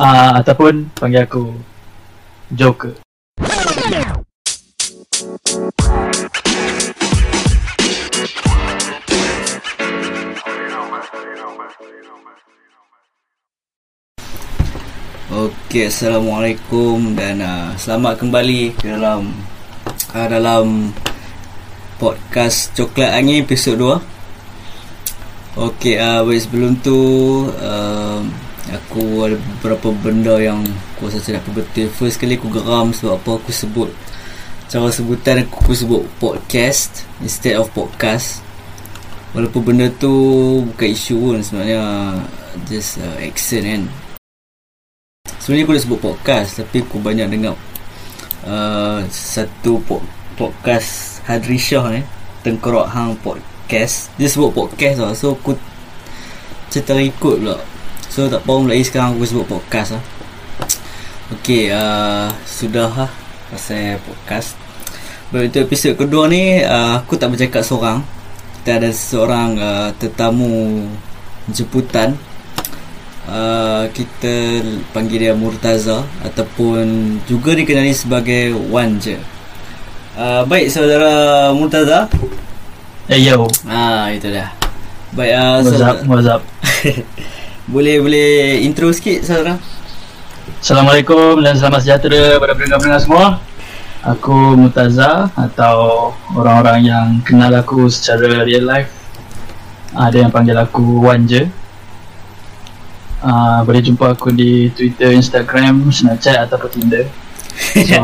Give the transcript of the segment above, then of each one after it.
uh, ataupun panggil aku Joker. Okey, assalamualaikum dan uh, selamat kembali ke dalam uh, dalam podcast Coklat Angin episod 2. Okey, uh, sebelum tu uh, aku ada beberapa benda yang aku rasa tidak betul. First kali aku geram sebab apa aku sebut cara sebutan aku, aku sebut podcast instead of podcast. Walaupun benda tu bukan isu pun sebenarnya just uh, accent kan Sebenarnya aku dah sebut podcast Tapi aku banyak dengar uh, Satu po- podcast Hadri Shah ni Tengkorak Hang Podcast Dia sebut podcast lah So aku Macam ikut pula So tak faham lagi sekarang aku sebut podcast lah Okay uh, Sudah lah Pasal podcast Baik untuk episod kedua ni uh, Aku tak bercakap seorang Kita ada seorang uh, Tetamu Jemputan Uh, kita panggil dia Murtaza ataupun juga dikenali sebagai Wan je. Uh, baik saudara Murtaza. Eh yo. Ah itu dah. Baik uh, What's up? What's up? boleh boleh intro sikit saudara. Assalamualaikum dan selamat sejahtera kepada pendengar-pendengar semua. Aku Mutaza atau orang-orang yang kenal aku secara real life ada yang panggil aku Wan je. Uh, boleh jumpa aku di Twitter, Instagram, Snapchat ataupun Tinder. So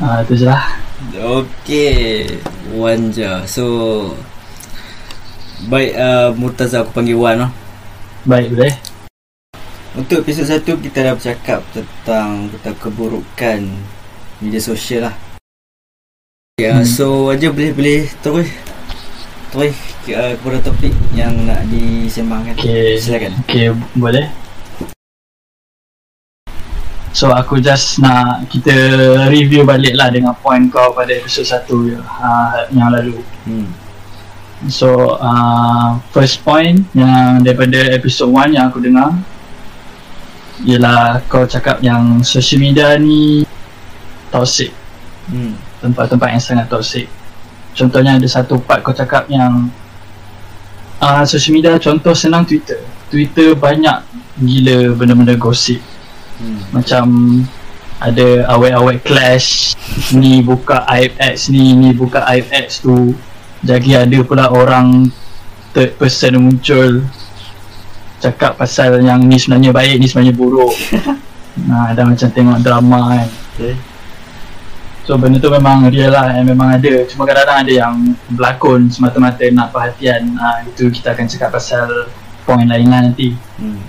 uh, itu je lah. Okey, Wan je. So baik uh, Murtaza aku panggil Wan lah. Baik boleh. Untuk episod satu kita dah bercakap tentang tentang keburukan media sosial lah. Ya, Hmm. so aja boleh boleh terus terus uh, kepada topik yang nak disembangkan. Okay. Silakan. Okay boleh. So aku just nak kita review balik lah dengan point kau pada episod 1 je, uh, yang lalu. Hmm. So uh, first point yang daripada episod 1 yang aku dengar Ialah kau cakap yang social media ni toxic. Hmm. Tempat-tempat yang sangat toxic. Contohnya ada satu part kau cakap yang uh, Social media contoh senang Twitter. Twitter banyak gila benda-benda gosip. Hmm. Macam ada awet-awet clash Ni buka aib X ni, ni buka aib X tu Jadi ada pula orang third person muncul Cakap pasal yang ni sebenarnya baik, ni sebenarnya buruk. Nah, ada macam tengok drama kan. Okay. So benda tu memang real lah, eh, memang ada. Cuma kadang-kadang ada yang berlakon semata-mata nak perhatian. Ah, Itu kita akan cakap pasal point lain lah nanti. Hmm.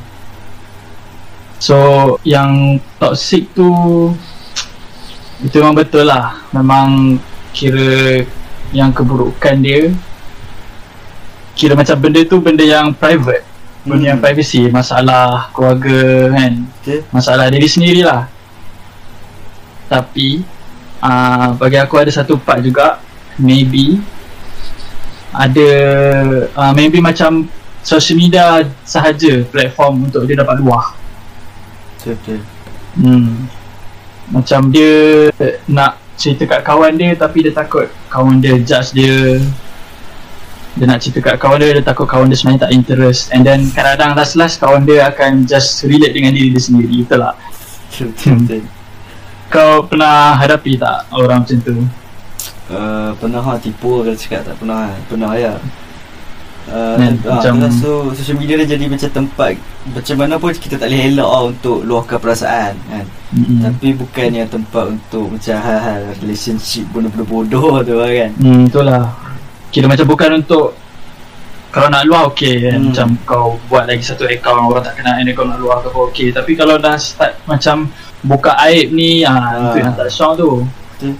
So yang toxic tu Itu memang betul lah. Memang kira yang keburukan dia Kira macam benda tu benda yang private Benda Hmm. yang privacy Masalah keluarga kan Okay. Masalah diri sendiri lah Tapi uh, Bagi aku ada satu part juga Maybe Ada uh, Maybe macam Social media sahaja platform untuk dia dapat luah Betul. Hmm. Macam dia nak cerita kat kawan dia tapi dia takut kawan dia judge dia. Dia nak cerita kat kawan dia, dia takut kawan dia sebenarnya tak interest. And then kadang-kadang last-last kawan dia akan just relate dengan diri dia sendiri. Betul tak? Betul. betul. Kau pernah hadapi tak orang macam tu? Uh, pernah ha, tipu kalau cakap tak pernah Pernah ya Uh, Kan, ah, macam- itulah, so social media dah jadi macam tempat macam mana pun kita tak boleh elak lah untuk luahkan perasaan kan Hmm. Tapi bukannya tempat untuk macam hal-hal relationship benda-benda bodoh tu lah kan Hmm, itulah. Kira macam bukan untuk kalau nak luar okey kan Hmm. macam kau buat lagi satu account orang tak kenal then kau nak luar ke apa okey tapi kalau dah start macam buka aib ni ah, Ah. itu yang tak syok tu Betul.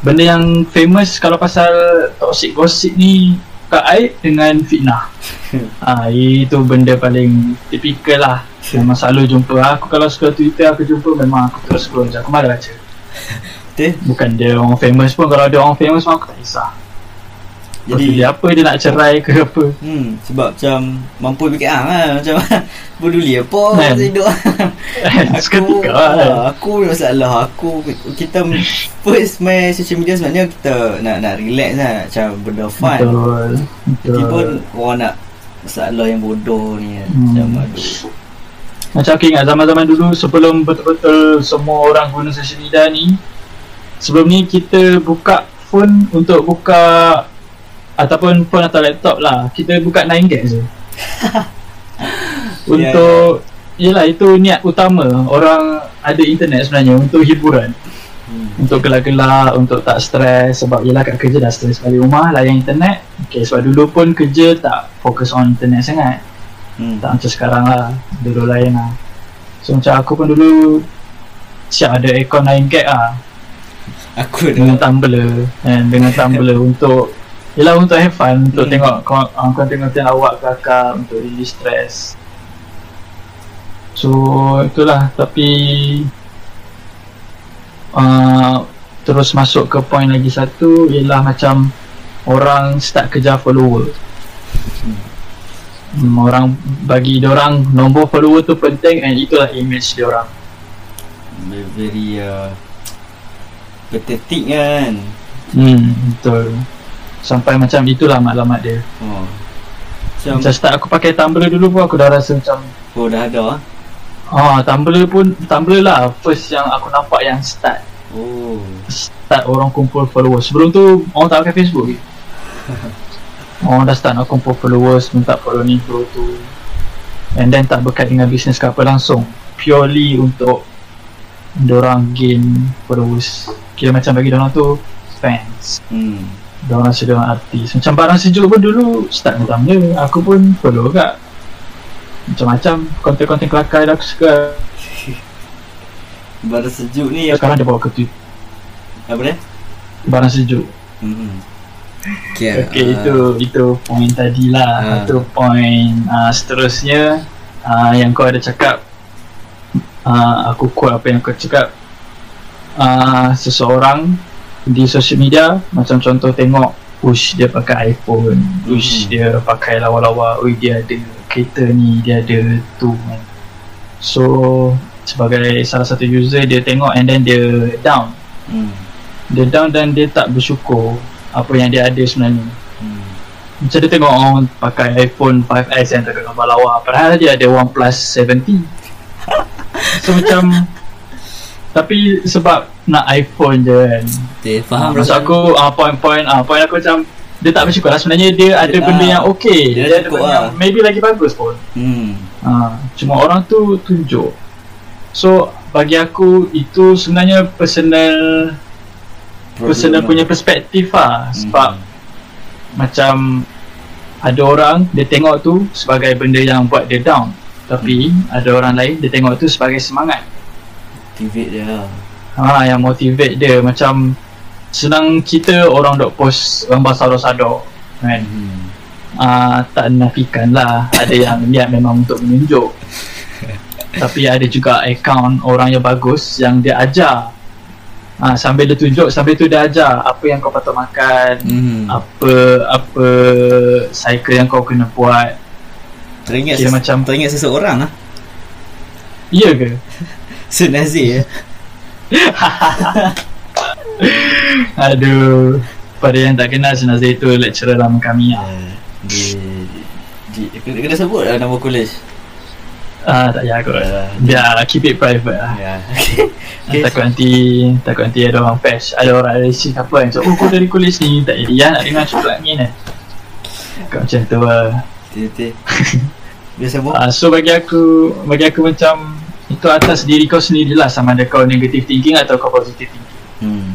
benda yang famous kalau pasal toxic gossip ni buka aib dengan fitnah. Ah itu benda paling typical lah. Memang selalu jumpa. Aku kalau scroll Twitter aku jumpa memang aku terus scroll je. Aku malas baca. Betul bukan dia orang famous pun. Kalau dia orang famous pun aku tak kisah Jadi dia apa dia nak cerai ke apa Hmm, sebab macam mampu ah lah. macam peduli apa Kan. masa hidup. Seketika ah, lah aku punya masalah aku kita first main social media sebenarnya kita nak nak relax lah macam benda fun. Betul Tiba orang nak masalah yang bodoh ni kan. Hmm. Macam aduh. Macam aku ingat zaman-zaman dulu sebelum betul-betul semua orang guna social media ni Sebelum ni kita buka phone untuk buka Ataupun phone atau laptop lah. Kita buka 9gag je. Untuk Yelah itu niat utama. Orang ada internet sebenarnya untuk hiburan. Hmm. Untuk gelak-gelak, untuk tak stres Sebab yelah kat kerja dah stres balik rumah Layan internet. Okay sebab dulu pun kerja tak fokus on internet sangat. Hmm. tak macam sekarang lah. Dulu lain lah. So macam aku pun dulu Siap ada aircon 9 gag lah. Aku Dengan dengan tumbler. Kan? Dengan tumbler untuk Yelah untuk have fun. Untuk Hmm. tengok kau, uh, kau tengok tengok awak kakak Untuk release stress. So itulah. Tapi uh, Terus masuk ke point lagi satu Ialah macam Orang start kejar follower. Hmm, Orang bagi orang Nombor follower tu penting And itulah image diorang very, very uh, pathetic kan. Hmm betul Sampai macam itulah matlamat dia Oh. Macam, Macam start aku pakai Tumblr dulu pun aku dah rasa macam oh dah ada ah. Ah, Tumblr pun Tumblr lah first yang aku nampak yang start Oh. start orang kumpul followers. Sebelum tu orang tak pakai Facebook ke? Orang dah start nak kumpul followers, minta follow ni follow tu. And then tak berkait dengan bisnes ke apa langsung. Purely untuk orang gain followers. Kira macam bagi orang tu fans. Hmm. Diorang rasa diorang artis. Macam barang sejuk pun dulu start dengan Tumblr. Aku pun follow kat. Macam-macam konten-konten kelakar dah aku suka. Baru sejuk ni Sekarang dia bawa ke Twitter. apa dia? Barang sejuk. Hmm. Okay, Okay, ah, itu itu point tadi lah. Ah. Itu point uh, seterusnya uh, yang kau ada cakap uh, aku quote apa yang kau cakap uh, seseorang di social media macam contoh tengok push dia pakai iPhone, push Mhm. dia pakai lawa-lawa, oi dia ada kereta ni, dia ada tu. So sebagai salah satu user dia tengok and then dia down. Hmm. Dia down dan dia tak bersyukur apa yang dia ada sebenarnya. Hmm. Macam dia tengok orang pakai iPhone 5S yang tak ada gambar lawa Padahal dia ada OnePlus 70 So macam Tapi sebab nak iPhone je kan. Okay, faham. Maksud perasaan aku ah, point-point ah, Point aku macam Dia tak bersyukur lah. Sebenarnya dia ada Dia- benda ah, yang okay dia Dia, ada benda lah. yang maybe lagi bagus pun. Hmm. ah, Cuma orang tu tunjuk. So bagi aku itu sebenarnya personal Personal Problem punya lah. perspektif lah. Sebab Hmm. macam ada orang dia tengok tu sebagai benda yang buat dia down. Tapi ada orang lain dia tengok tu sebagai semangat Activate dia lah. Ha yang motivate dia. Macam senang cerita orang dok post gambar sadar-sadar kan? Hmm. ah tak nafikan lah. Ada yang niat memang untuk menunjuk. Tapi ada juga account orang yang bagus yang dia ajar. Ah sambil dia tunjuk sambil tu dia ajar apa yang kau patut makan Hmm. apa apa cycle yang kau kena buat. Teringat Kira ses- macam- Teringat seseorang lah. Iya ke Sun Nazir ya aduh pada yang tak kenal Senazir itu lecturer lama kami lah. Di, di, di kena, kena sebut lah nama college Ah tak payah kot. Biar keep it private lah. Ya Okay, okay. Takut nanti takut nanti ada orang patch, ada orang racist apa yang cakap, oh kau dari college ni tak jadi ya nak dengar coklat ni ni. Kau macam tu lah. Betul-betul Dia sebut Ah, so bagi aku bagi aku macam itu atas diri kau sendirilah sama ada kau negative thinking atau kau positive thinking. hmm.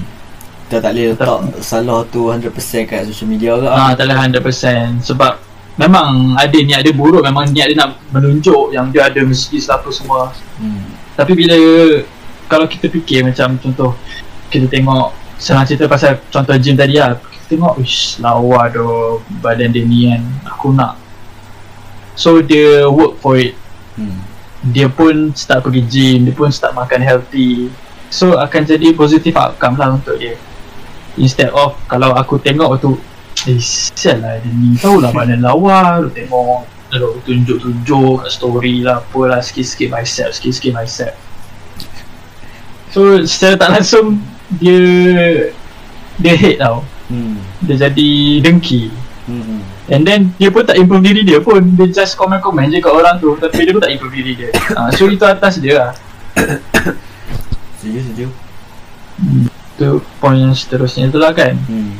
Kita tak boleh letak salah tu 100% kat social media ke Ah, tak lah 100% sebab memang ada niat dia buruk memang niat dia nak menunjuk yang dia ada mesti apa semua hmm. tapi bila kalau kita fikir macam contoh kita tengok senang cerita pasal contoh gym tadi lah kita tengok ish lawa doh badan dia ni kan aku nak so dia work for it Hmm. Dia pun start pergi gym dia pun start makan healthy. So akan jadi positive outcome lah untuk dia. Instead of kalau aku tengok tu Eh sial lah dia ni Tahulah mana lawa Lu tengok Lu tunjuk-tunjuk kat story lah Apalah sikit-sikit bicep Sikit-sikit bicep. So secara tak langsung Dia Dia hate tau. Hmm. Dia jadi dengki. Hmm. And then dia pun tak improve diri dia pun Dia just komen-komen je kat orang tu Tapi dia pun tak improve diri dia ha, So itu atas dia lah Setuju, setuju. Tu point yang seterusnya tu lah kan Hmm.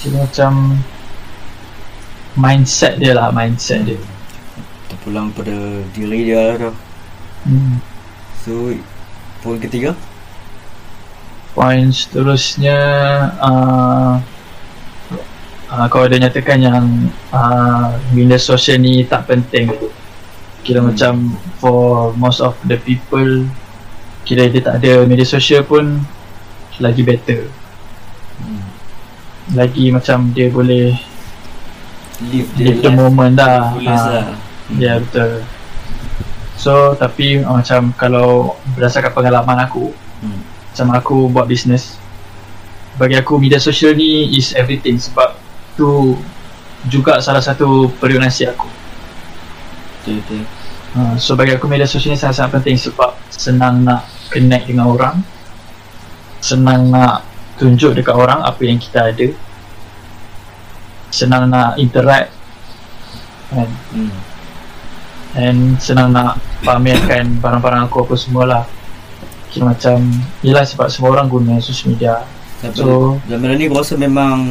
Dia macam Mindset dia lah Mindset dia Terpulang pada diri dia lah tu. hmm. So, poin ketiga. Point seterusnya uh, uh, Kau ada nyatakan yang uh, Media sosial ni tak penting Kira Hmm. macam For most of the people Kira dia tak ada media sosial pun Lagi better Hmm. Lagi macam dia boleh Live the Live the moment dah fullest Ah, lah. Ya betul So tapi uh, macam kalau berdasarkan pengalaman aku Hmm. Macam aku buat bisnes Bagi aku media sosial ni is everything Sebab tu juga salah satu periuk aku Betul, betul. uh, So bagi aku media sosial ni sangat-sangat penting Sebab senang nak connect dengan orang Senang nak tunjuk dekat orang apa yang kita ada Senang nak interact kan? Hmm. And senang nak pamerkan barang-barang aku apa semualah Kira macam Yelah sebab semua orang guna social media Zaman, So- zaman ni aku rasa memang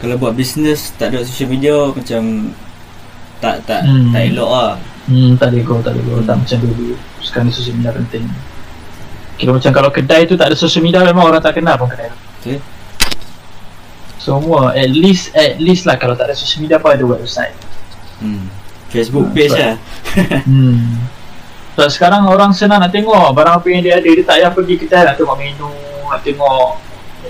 kalau buat bisnes tak ada social media macam tak tak Hmm. tak elok lah. Hmm tak ada go tak ada go Tak macam dulu Sekarang ni social media penting Kira macam kalau kedai tu tak ada social media Memang orang tak kenal pun kedai tu Betul. Semua at least At least lah kalau tak ada social media pun ada website Hmm. Facebook Hmm, page lah. Hmm Sebab sekarang orang senang nak tengok Barang apa yang dia ada Dia tak payah pergi kedai nak tengok menu Nak tengok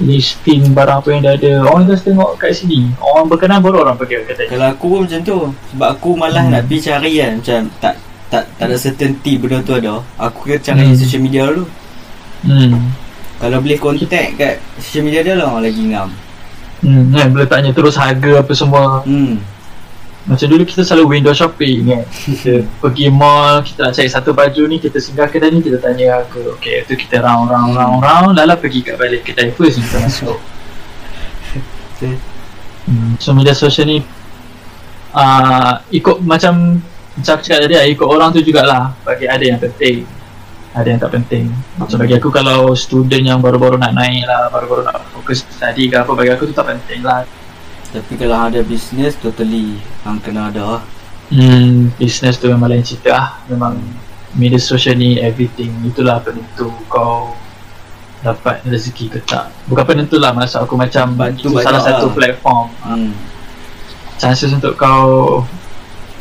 listing barang apa yang dia ada. Orang just tengok kat sini. Orang berkenan baru orang ke kedai Kalau aku pun macam tu. Sebab aku malah Hmm. nak pergi cari kan. Macam tak tak tak ada certainty benda tu ada. Aku kena cari Hmm. social media dulu. Hmm. Kalau boleh contact kat social media dia lah lagi ngam. Hmm, kan boleh tanya terus harga apa semua. Hmm Macam dulu kita selalu window shopping kan? Kita pergi mall, kita nak cari satu baju ni Kita singgah kedai ni, kita tanya harga Okay, tu kita round, round, round, round. Lala pergi kat balik kedai first ni kita masuk. Betul. hmm, So media sosial ni uh, Ikut macam Macam aku cakap tadi lah, ikut orang tu jugalah. Bagi ada yang penting Ada yang tak penting. Macam bagi aku kalau student yang baru-baru nak naik lah Baru-baru nak fokus study ke apa Bagi aku tu tak penting lah Tapi kalau ada bisnes totally Hang kena ada lah Hmm, business tu memang lain cerita lah Memang media sosial ni everything Itulah penentu kau dapat rezeki ke tak Bukan penentu lah maksud aku macam Bantu itu salah satu lah. platform hmm. Chances untuk kau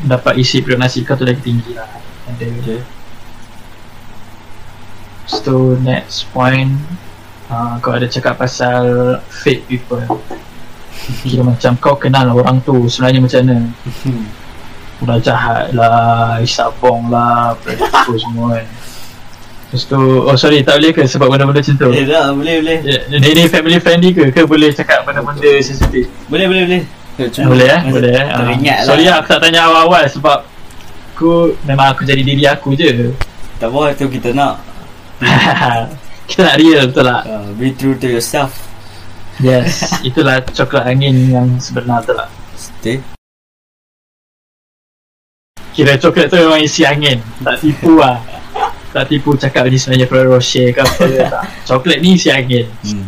dapat isi periuk nasi kau tu lagi tinggi lah Ada Okay. So next point uh, Kau ada cakap pasal fake people Kira macam kau kenal orang tu sebenarnya macam mana. Udah jahat lah, isabong lah, apa semua kan Lepas tu, oh sorry tak boleh ke sebab benda-benda macam tu Eh tak boleh boleh Ni ni family friendly ke? Ke boleh cakap benda-benda sensitif? Boleh boleh boleh boleh eh? Boleh eh? Ah. Teringat lah Sorry lah aku tak tanya awal-awal sebab Aku, memang aku jadi diri aku je Tak apa tu kita nak Kita nak real betul tak? uh, Be true to yourself Yes, itulah coklat angin yang sebenar tu lah. Stay Kira coklat tu memang isi angin. Tak tipu lah. Tak tipu cakap ni sebenarnya Ferrero Rocher ke apa tak. Coklat ni isi angin. Hmm.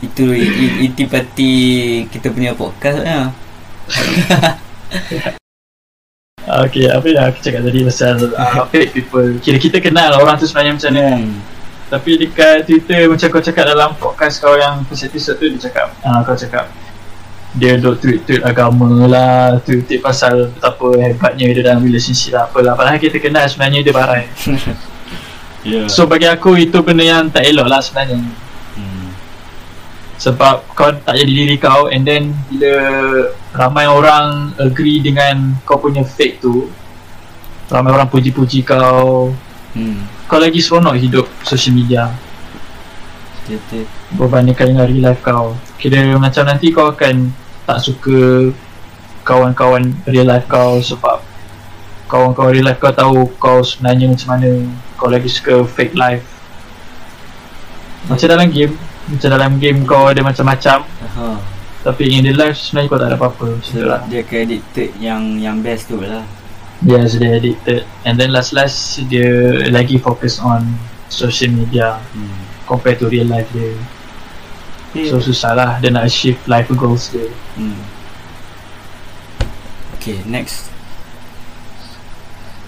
Itu i- i- inti-pati kita punya podcast lah. Okay, apa yang aku cakap tadi pasal uh, fake people Kira kita kenal orang tu sebenarnya macam mana. Hmm. Tapi dekat Twitter macam kau cakap dalam podcast kau yang first episode tu dia cakap uh, Kau cakap dia duk tweet-tweet agama lah Tweet-tweet pasal betapa hebatnya dia dalam relationship lah apalah Padahal kita kenal sebenarnya dia barai yeah. So bagi aku itu benda yang tak elok lah sebenarnya hmm. Sebab kau tak jadi diri kau and then bila ramai orang agree dengan kau punya fake tu Ramai orang puji-puji kau Hmm. Kau lagi seronok hidup social media. Betul berbandingkan dengan real life kau. Kira macam nanti kau akan tak suka kawan-kawan real life kau sebab kawan-kawan real life kau tahu kau sebenarnya macam mana. Kau lagi suka fake life. Macam dalam game macam dalam game kau ada macam-macam. Ha. tapi in real life sebenarnya kau tak ada apa-apa. Lah Dia akan addicted yang yang best tu lah Dia addicted. And then last-last dia lagi fokus on social media hmm. Compared to real life dia. Tapi- So susah lah dia nak achieve life goals dia. Hmm. Okay next.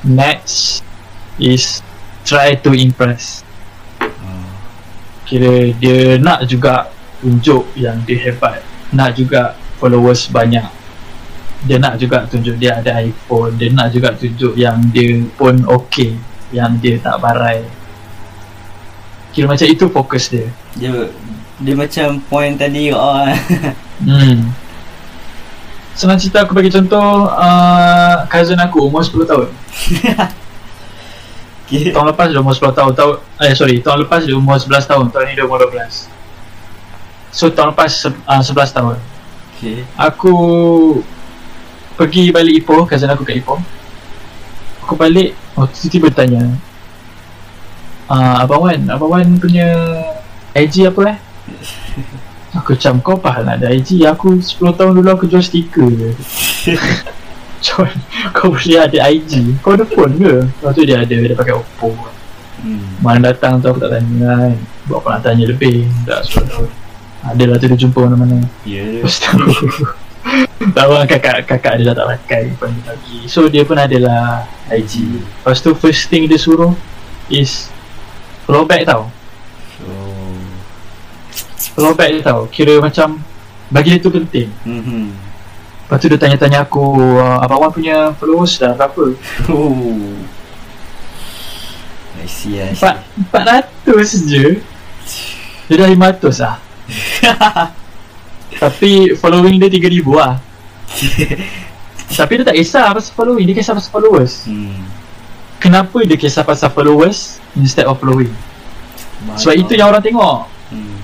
Next is try to impress. Uh, Kira dia nak juga tunjuk yang dia hebat. Nak juga followers banyak Dia nak juga tunjuk dia ada iPhone Dia nak juga tunjuk yang dia pun okay Yang dia tak barai Kira macam itu fokus dia Dia Dia macam point tadi oh, Hmm. Senang cerita aku bagi contoh uh, Cousin aku umur 10 tahun okay. Tahun lepas dia umur 10 tahun, tahun Eh sorry, tahun lepas dia umur 11 tahun Tahun ni dia umur 12 So tahun lepas uh, 11 tahun okay. Aku Pergi balik Ipoh, cousin aku kat Ipoh. Aku balik, oh tiba-tiba dia tanya uh, Abang Wan, Abang Wan punya IG apa eh? Aku macam kau apa hal nak ada IG Aku 10 tahun dulu aku jual stiker je. Jual Kau boleh ada IG Kau ada phone ke? Lepas tu dia ada Dia pakai Oppo. Hmm. Mana datang tu aku tak tanya kan. Buat apa nak tanya lebih? Tak 10 tahun. Adalah tu dia jumpa mana-mana. Ya. Yeah. Lepas tu Tahu kan kakak, kakak dia dah tak pakai Pun dia bagi So dia pun adalah IG Lepas tu first thing dia suruh Is Follow back tau. So Follow back dia tau. Kira macam Bagi dia tu penting. Mm-hmm. Lepas tu dia tanya-tanya aku uh, Abang Wan punya followers dah berapa? oh. I see I see. Empat, 400 je. Dia dah 500 lah. Tapi following dia 3000 lah Tapi dia tak kisah pasal following Dia kisah pasal followers. Hmm. Kenapa dia kisah pasal followers Instead of following? Sebab itu yang orang tengok. Hmm.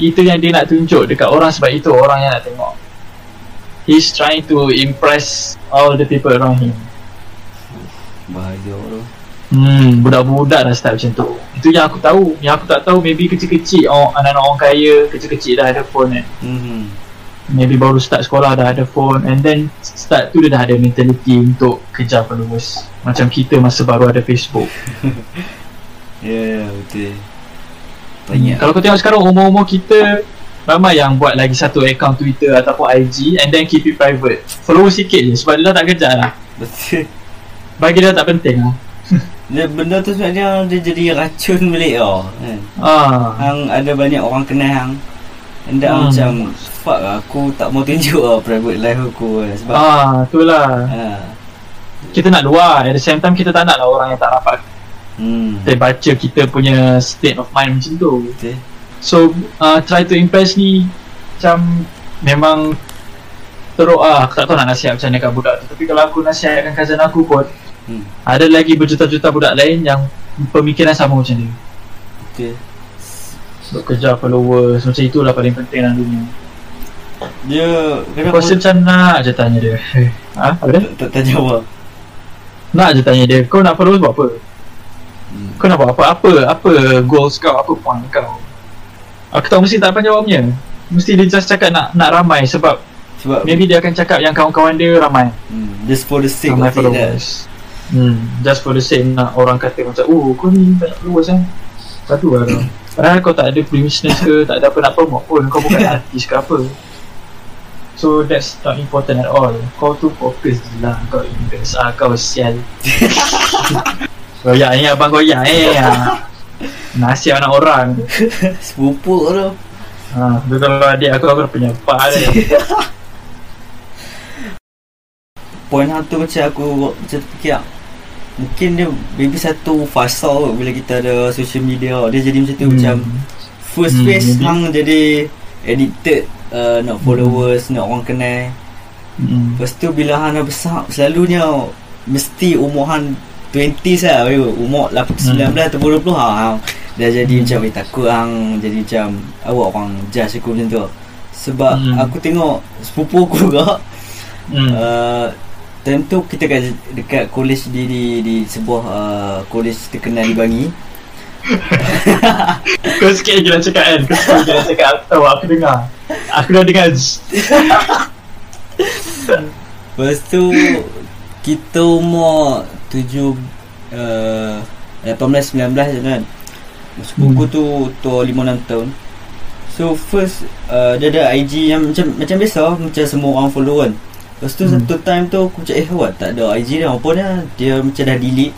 Itu yang dia nak tunjuk dekat orang Sebab itu orang yang nak tengok. He's trying to impress All the people around him. Bahaya tu. Hmm, budak-budak dah start macam tu. Itu yang aku tahu. Yang aku tak tahu maybe kecil-kecil oh, Anak-anak orang kaya Kecil-kecil dah ada phone kan hmm. Maybe baru start sekolah dah ada phone And then start tu dia dah ada mentality Untuk kejar followers. Macam kita masa baru ada Facebook. Ya yeah, betul. Banyak Kalau kau tengok sekarang umur-umur kita Ramai yang buat lagi satu account Twitter Ataupun IG And then keep it private. Follow sikit je Sebab dia dah tak kejar lah. Betul. Bagi dia tak penting lah. Dia, Benda tu sebenarnya Dia jadi racun balik tau kan? ah. Hang ada banyak orang kenal hang And then Hmm. macam Fuck lah, aku tak mau tunjuk lah private life aku kan. Sebab ah, itulah ha. Kita nak luar At the same time kita tak nak lah orang yang tak rapat Hmm Kita baca kita punya state of mind macam tu Betul So uh, try to impress ni Macam Memang Teruk lah Aku tak tahu nak nasihat macam mana kat budak tu Tapi kalau aku nasihatkan cousin aku pun hmm. Ada lagi berjuta-juta budak lain yang Pemikiran sama macam dia Betul Untuk kejar followers Macam itulah paling penting dalam dunia Dia Aku rasa macam nak je tanya dia Ha? Apa dia? tak, tak, tak jawab Nak je tanya dia Kau nak followers buat apa? hmm. Kau nak buat apa? Apa apa goals kau? Apa point kau? Aku tahu mesti tak akan jawabnya Mesti dia just cakap nak nak ramai sebab Sebab Maybe dia akan cakap yang kawan-kawan dia ramai hmm, Just for the sake Ramai of it lah followers Hmm, just for the sake nak orang kata macam Oh kau ni banyak followers kan Padu lah kau Padahal kau tak ada business ke Tak ada apa nak promote pun Kau bukan artis ke apa. So that's not important at all. Kau tu fokus je lah Kau invest. Ah, Kau sial. Goyak ni abang goyak eh ah. Nasib anak orang. Sepupu tu. Ha, Tapi kalau adik aku Aku dah penyapa dia. Point hang tu macam aku Macam terfikir Mungkin dia Maybe satu fasa kot Bila kita ada social media Dia jadi macam tu Hmm. Macam First Hmm, phase maybe. hang jadi Addicted uh, Nak followers Nak orang kenal hmm. Lepas tu bila hang dah besar Selalunya Mesti umur hang 20s lah weh. Umur 19 Hmm. atau 20 ha, hang Dah jadi macam eh, takut hang Jadi macam Awak orang judge aku macam tu Sebab Hmm. aku tengok Sepupu aku juga Hmm. uh, Time tu kita kat dekat college di di, di sebuah uh, college terkenal di Bangi. Kau sikit lagi nak cakap kan Kau sikit lagi nak cakap Aku tahu aku dengar Aku dah dengar Lepas tu kita umur 7 uh, 18 19 je kan. Sepupu Hmm. tu tu 5 6 tahun. So first uh, dia ada IG yang macam macam biasa macam semua orang follow kan. Lepas tu Hmm. satu time tu aku macam eh what tak ada IG dia apa dia dia macam dah delete.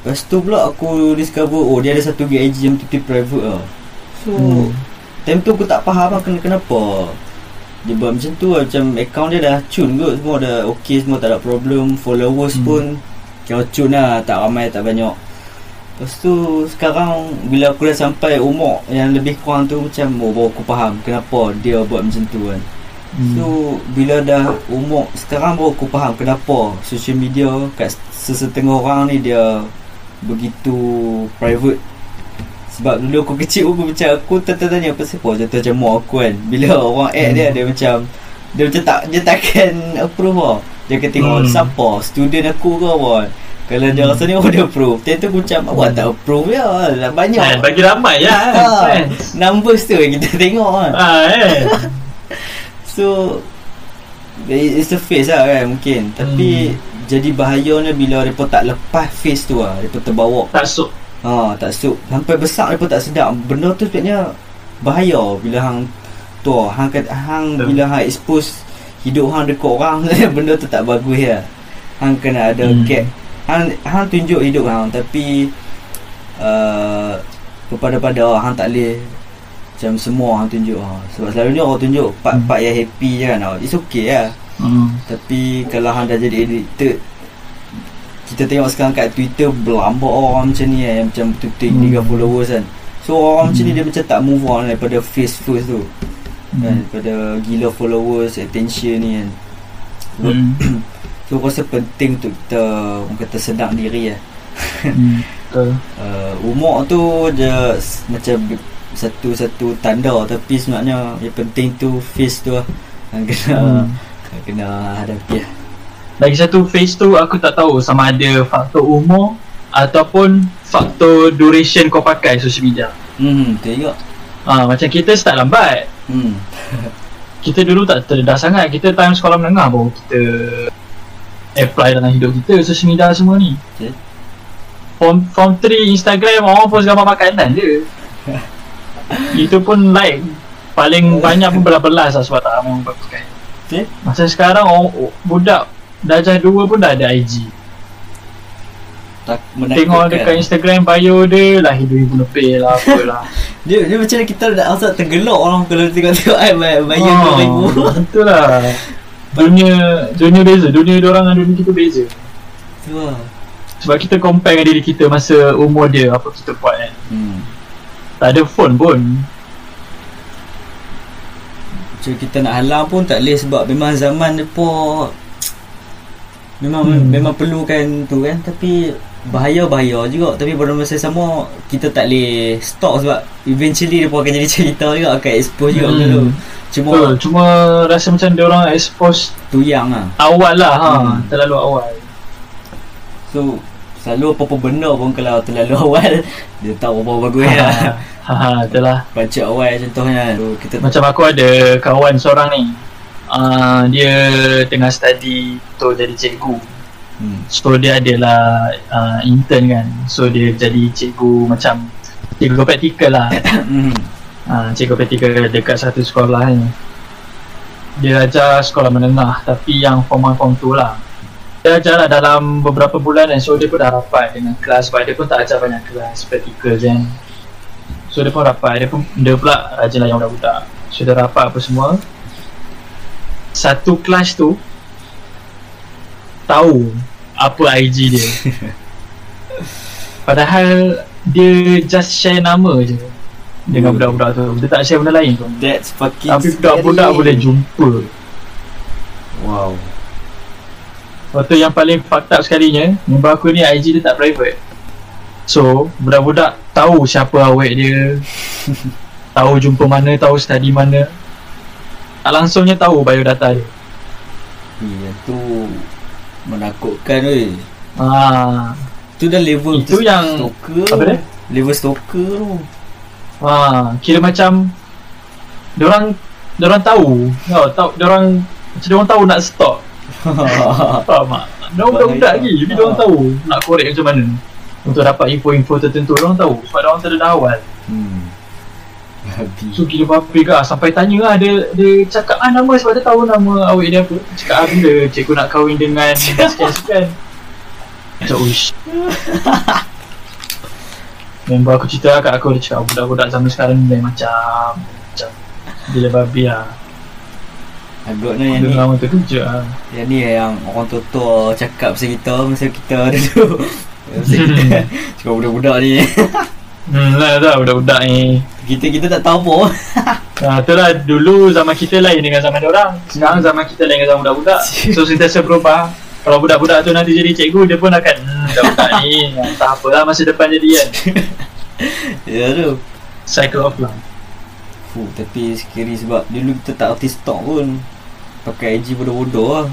Lepas tu pula aku discover oh dia ada satu IG yang tipe private lah. So Hmm. time tu aku tak faham lah ken- kenapa dia buat macam tu lah Macam account dia dah cun kot Semua dah okay Semua tak ada problem Followers Hmm. pun Kira cun lah Tak ramai tak banyak Lepas tu Sekarang Bila aku dah sampai umur Yang lebih kurang tu Macam oh baru aku faham Kenapa dia buat macam tu kan Hmm. So Bila dah umur Sekarang baru aku faham Kenapa Social media Kat sesetengah orang ni Dia Begitu Private. Sebab dulu aku kecil aku macam aku tertanya apa siapa? Contoh macam mak aku kan. Bila orang add dia dia macam dia macam tak dia takkan approve lah dia akan tengok Hmm. siapa? Student aku ke apa? Kalau dia rasa ni oh dia approve. Time tu aku macam awak tak approve ya? Dah banyak. Eh, bagi ramai ya Ah, kan? Numbers tu yang kita tengok kan. Ah, eh. So It's a face lah kan mungkin Tapi Jadi bahayanya bila mereka tak lepas face tu lah Mereka terbawa Tak sok Ha, tak sup. Sampai besar pun tak sedap. Benda tu sebenarnya bahaya bila hang tu hang hang Betul. bila hang expose hidup hang dekat orang benda tu tak bagus ya. Hang kena ada Hmm. gap. Hang hang tunjuk hidup hang tapi uh, kepada-pada hang tak boleh macam semua hang tunjuk ha. Sebab selalunya orang tunjuk part-part yang happy je kan. Oh, It's okay lah. hmm. Tapi kalau hang dah jadi editor kita tengok sekarang kat Twitter berlambak orang macam ni eh, yang macam Twitter Hmm. hmm. 3 followers kan. So orang macam ni Hmm. dia macam tak move on daripada face first tu. Hmm. Kan daripada gila followers, attention ni kan. So, Hmm. so aku rasa penting untuk kita orang kata sedang diri lah. Hmm. Betul Uh, umur tu je macam satu-satu tanda tapi sebenarnya yang penting tu face tu lah. Yang kena Hmm. kena hadapi lah. Lagi satu phase tu aku tak tahu sama ada faktor umur ataupun faktor duration kau pakai social media. Hmm, betul juga. Ah macam kita start lambat. Hmm. Kita dulu tak terdedah sangat. Kita time sekolah menengah baru kita apply dalam hidup kita social media semua ni. Okay. Form form 3 Instagram orang post gambar makanan je. Itu pun like paling banyak pun belas-belas lah sebab tak ramai orang pakai. Okay. Macam sekarang orang budak darjah 2 pun dah ada IG. Tak Tengok dekat Instagram bio dia lah hidup ibu lebih lah apalah. Dia dia macam kita dah asal tergelak orang kalau tengok-tengok ai bayar bayar Ah, 2000. Betul lah. Dunia dunia beza, dunia dia orang dengan dunia kita beza. Tu lah. Sebab kita compare dengan diri kita masa umur dia apa kita buat kan. Hmm. Tak ada phone pun. Macam kita nak halang pun tak boleh sebab memang zaman depa memang Hmm. memang perlukan tu kan tapi bahaya-bahaya juga tapi pada masa yang sama kita tak boleh stop sebab eventually dia pun akan jadi cerita juga akan expose juga Hmm. dulu cuma Betul, cuma rasa macam dia orang expose tuyang lah awal lah ha, Hmm. terlalu awal. so selalu apa-apa benda pun kalau terlalu awal dia tahu apa bagus Ha, lah ha, ha, itulah. baca awal contohnya so, kita Macam aku ada kawan seorang ni. Uh, dia tengah study untuk jadi cikgu. hmm. So dia adalah uh, intern kan. So dia jadi cikgu macam cikgu praktikal lah. hmm. uh, cikgu praktikal dekat satu sekolah ni. Dia ajar sekolah menengah tapi yang form 1 form 2 lah. Dia ajar lah dalam beberapa bulan kan. So dia pun dah rapat dengan kelas sebab dia pun tak ajar banyak kelas praktikal kan. So dia pun rapat. Dia pun dia pula rajin layan budak-budak. So dia rapat apa semua. Satu kelas tu tahu apa IG dia. Padahal dia just share nama je dengan Hmm. budak-budak tu. Dia tak share benda lain pun. that's fucking Tapi budak-budak scary. boleh jumpa. wow Lepas tu yang paling fucked up sekalinya Member aku ni IG dia tak private So Budak-budak tahu siapa awet dia tahu jumpa mana tahu study mana tak langsungnya tahu biodata dia Yang tu menakutkan weh. ah Tu dah level Itu yang- stalker. apa dia? Level stalker tu. ah kira macam orang orang tahu tahu tahu orang macam orang tahu nak stalk faham tak Dia budak-budak lagi Jadi Ha. orang tahu Nak korek macam mana Untuk dapat info-info tertentu Orang tahu. Sebab orang terdedah awal hmm. So gila babi ke Sampai tanya lah Dia, dia cakap ah nama Sebab dia tahu nama awet dia apa. Cakap ah bila Cikgu nak kahwin dengan Sekian-sekian Macam uish. Member aku cerita lah kat aku Dia cakap budak-budak zaman sekarang ni lain macam. Macam Gila babi lah. Agaknya yang Dia ni. lama terkejut lah. Yang ni yang orang tua-tua cakap pasal kita Masa kita dulu Cakap budak-budak ni Hmm lah tak budak-budak ni Kita kita tak tahu apa Ah, tu lah dulu zaman kita lain dengan zaman orang. Sekarang zaman kita lain dengan zaman budak-budak. So sentiasa berubah. Kalau budak-budak tu nanti jadi cikgu dia pun akan hmm, budak-budak ni ah, tak apalah masa depan jadi kan. Ya tu Cycle of life. Fuh, Tapi scary sebab Dulu kita tak artis stalk pun Pakai IG bodoh-bodoh lah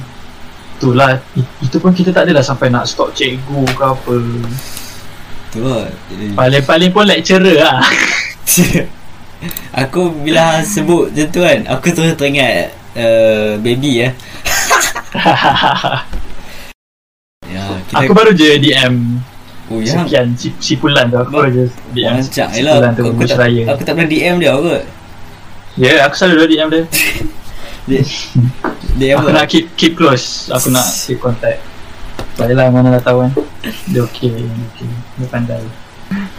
Itulah itu pun kita tak adalah sampai nak stalk cikgu ke apa. Tu lah Eh, Paling-paling pun lecturer lah. Aku bila sebut macam tu kan Aku terus teringat uh, Baby ya Ya kita aku baru je DM Oh ya sekian si, si Pulan tu aku Ba- baru je DM Rancang si je lah Pulan tu aku, aku, tak, Raya. aku tak pernah DM dia kot Ya, aku selalu DM dia. Dia, dia aku nak keep keep close. Aku nak keep contact. Baiklah mana dah tahu kan. Dia okey, dia okey. Dia pandai.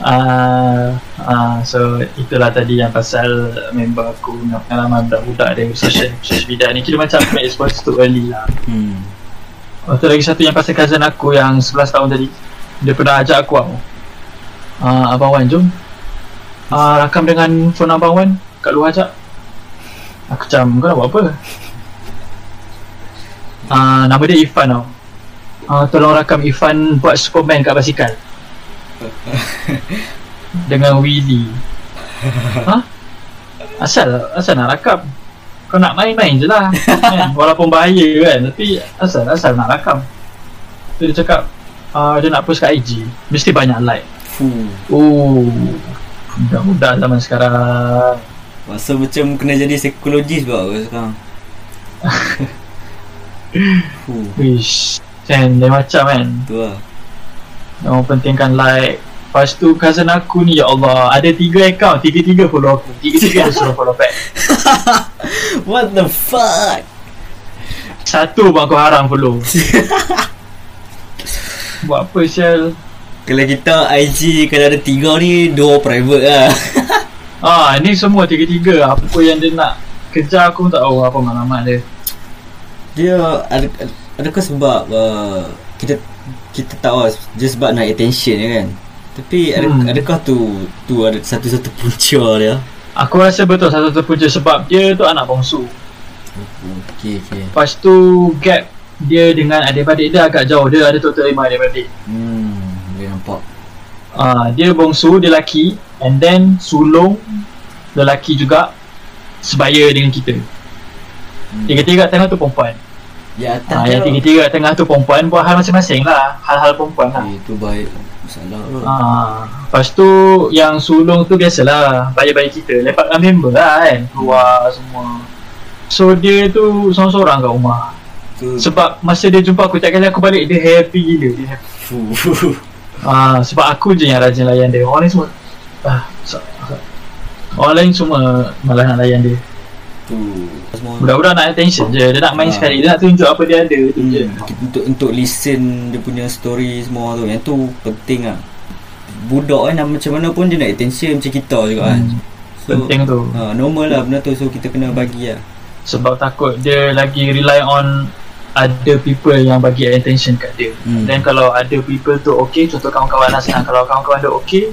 Ah, ah, so itulah tadi yang pasal member aku nak pengalaman budak-budak dia social social media ni kira macam aku expose too early lah. hmm. Oh, tu lagi satu yang pasal cousin aku yang 11 tahun tadi. Dia pernah ajak aku tau. Ah, Abang Wan jom. Ah, rakam dengan phone Abang Wan kat luar ajak. Aku macam kau nak buat apa? Ah, nama dia Ifan tau. Ah, tolong rakam Ifan buat Superman kat basikal. dengan Willy. Ha? Asal asal nak rakam? Kau nak main-main je lah kan? Walaupun bahaya kan Tapi asal asal nak rakam Tu dia cakap uh, Dia nak post kat IG Mesti banyak like Fuh. Oh Budak-budak zaman sekarang Rasa macam kena jadi psikologis buat aku sekarang. Wish Kan dia macam kan. Tu lah. Yang mempentingkan like Lepas tu cousin aku ni Ya Allah Ada tiga account Tiga-tiga follow aku Tiga-tiga dia suruh follow back. What the fuck? Satu pun aku haram follow. Buat apa sial Kalau kita IG Kalau ada tiga ni Dua private lah Ah, ni semua tiga-tiga. Apa yang dia nak kejar aku pun tak tahu apa maklumat dia. Dia ada, Adakah sebab uh, Kita Kita tahu lah Dia sebab nak attention je kan? Tapi ada, Hmm. adakah tu Tu ada satu-satu punca dia? Aku rasa betul satu-satu punca sebab dia tu anak bongsu. Okay okay Lepas tu gap dia dengan adik-beradik dia agak jauh. Dia ada total lima adik-beradik Hmm Ah, Dia bongsu, dia lelaki And then sulung Lelaki juga Sebaya dengan kita. Hmm. Tiga-tiga kat tengah tu perempuan. Ya ah, dia Yang tiga-tiga kat tengah tu perempuan Buat hal masing-masing lah. Hal-hal perempuan lah. Itu baik Masalah. Kot Ah, lepas tu yang sulung tu biasalah bayi-bayi kita. Lepak dengan member lah kan. Keluar semua. So dia tu seorang-seorang kat rumah. Tu sebab masa dia jumpa aku tiap kali aku balik dia happy gila. Dia happy Ah, sebab aku je yang rajin layan dia. Orang lain semua ah, so- orang lain semua malah nak layan dia. Tu Semua budak-budak nak attention je. Dia nak main Ah. sekali. Dia nak tunjuk apa dia ada. Tu je. Hmm, untuk untuk listen dia punya story semua tu. Yang tu penting lah. Budak kan macam mana pun dia nak attention macam kita juga kan. Hmm, penting tu. ha, normal lah benda tu. So kita kena bagi lah. Sebab takut dia lagi rely on ada people yang bagi attention kat dia. Hmm. then kalau ada people tu okay contoh kawan-kawan lah senang. Kalau kawan-kawan dia okay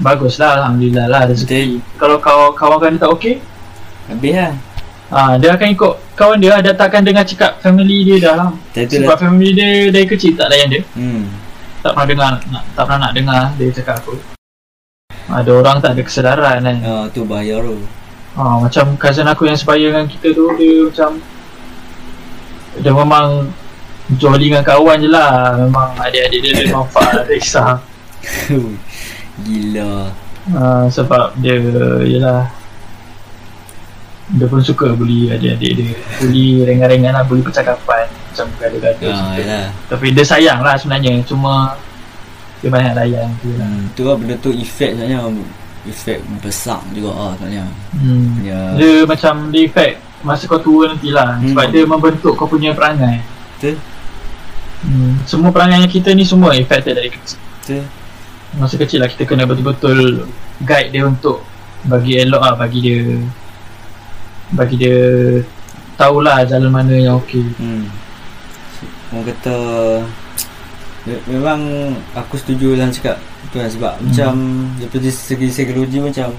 baguslah Alhamdulillah lah rezeki. Kalau kawan- kawan-kawan dia tak okay? Habis lah. Ah dia akan ikut kawan dia dia takkan dengar cakap family dia dah. Lah sebab dah family dia dari kecil tak layan dia. Hmm. tak pernah dengar nak, tak pernah nak dengar dia cakap apa. Ada orang tak ada kesedaran kan. Ah, tu bahaya tu. ha, Macam cousin aku yang sebaya dengan kita tu Dia macam Dia memang Jolly dengan kawan je lah Memang adik-adik dia manfaat Tak kisah Gila. uh, Sebab dia Yelah Dia pun suka bully adik-adik dia Bully ringan-ringan lah Bully percakapan Macam gada-gada Ah, suka. yalah. Tapi dia sayang lah sebenarnya Cuma Dia banyak layan tu lah Hmm, tu lah benda tu efek sebenarnya efek besar juga ah sebenarnya. hmm. Ya. Dia macam Dia effect Masa kau tua nanti lah Hmm. Sebab dia membentuk kau punya perangai Betul? hmm. Semua perangai kita ni Semua affected dari kecil Betul? Masa kecil lah kita kena betul-betul Guide dia untuk Bagi elok lah Bagi dia Bagi dia Tahulah jalan mana yang okey Hmm. Orang kata me- memang aku setuju dengan cakap tu lah sebab hmm. macam daripada segi psikologi macam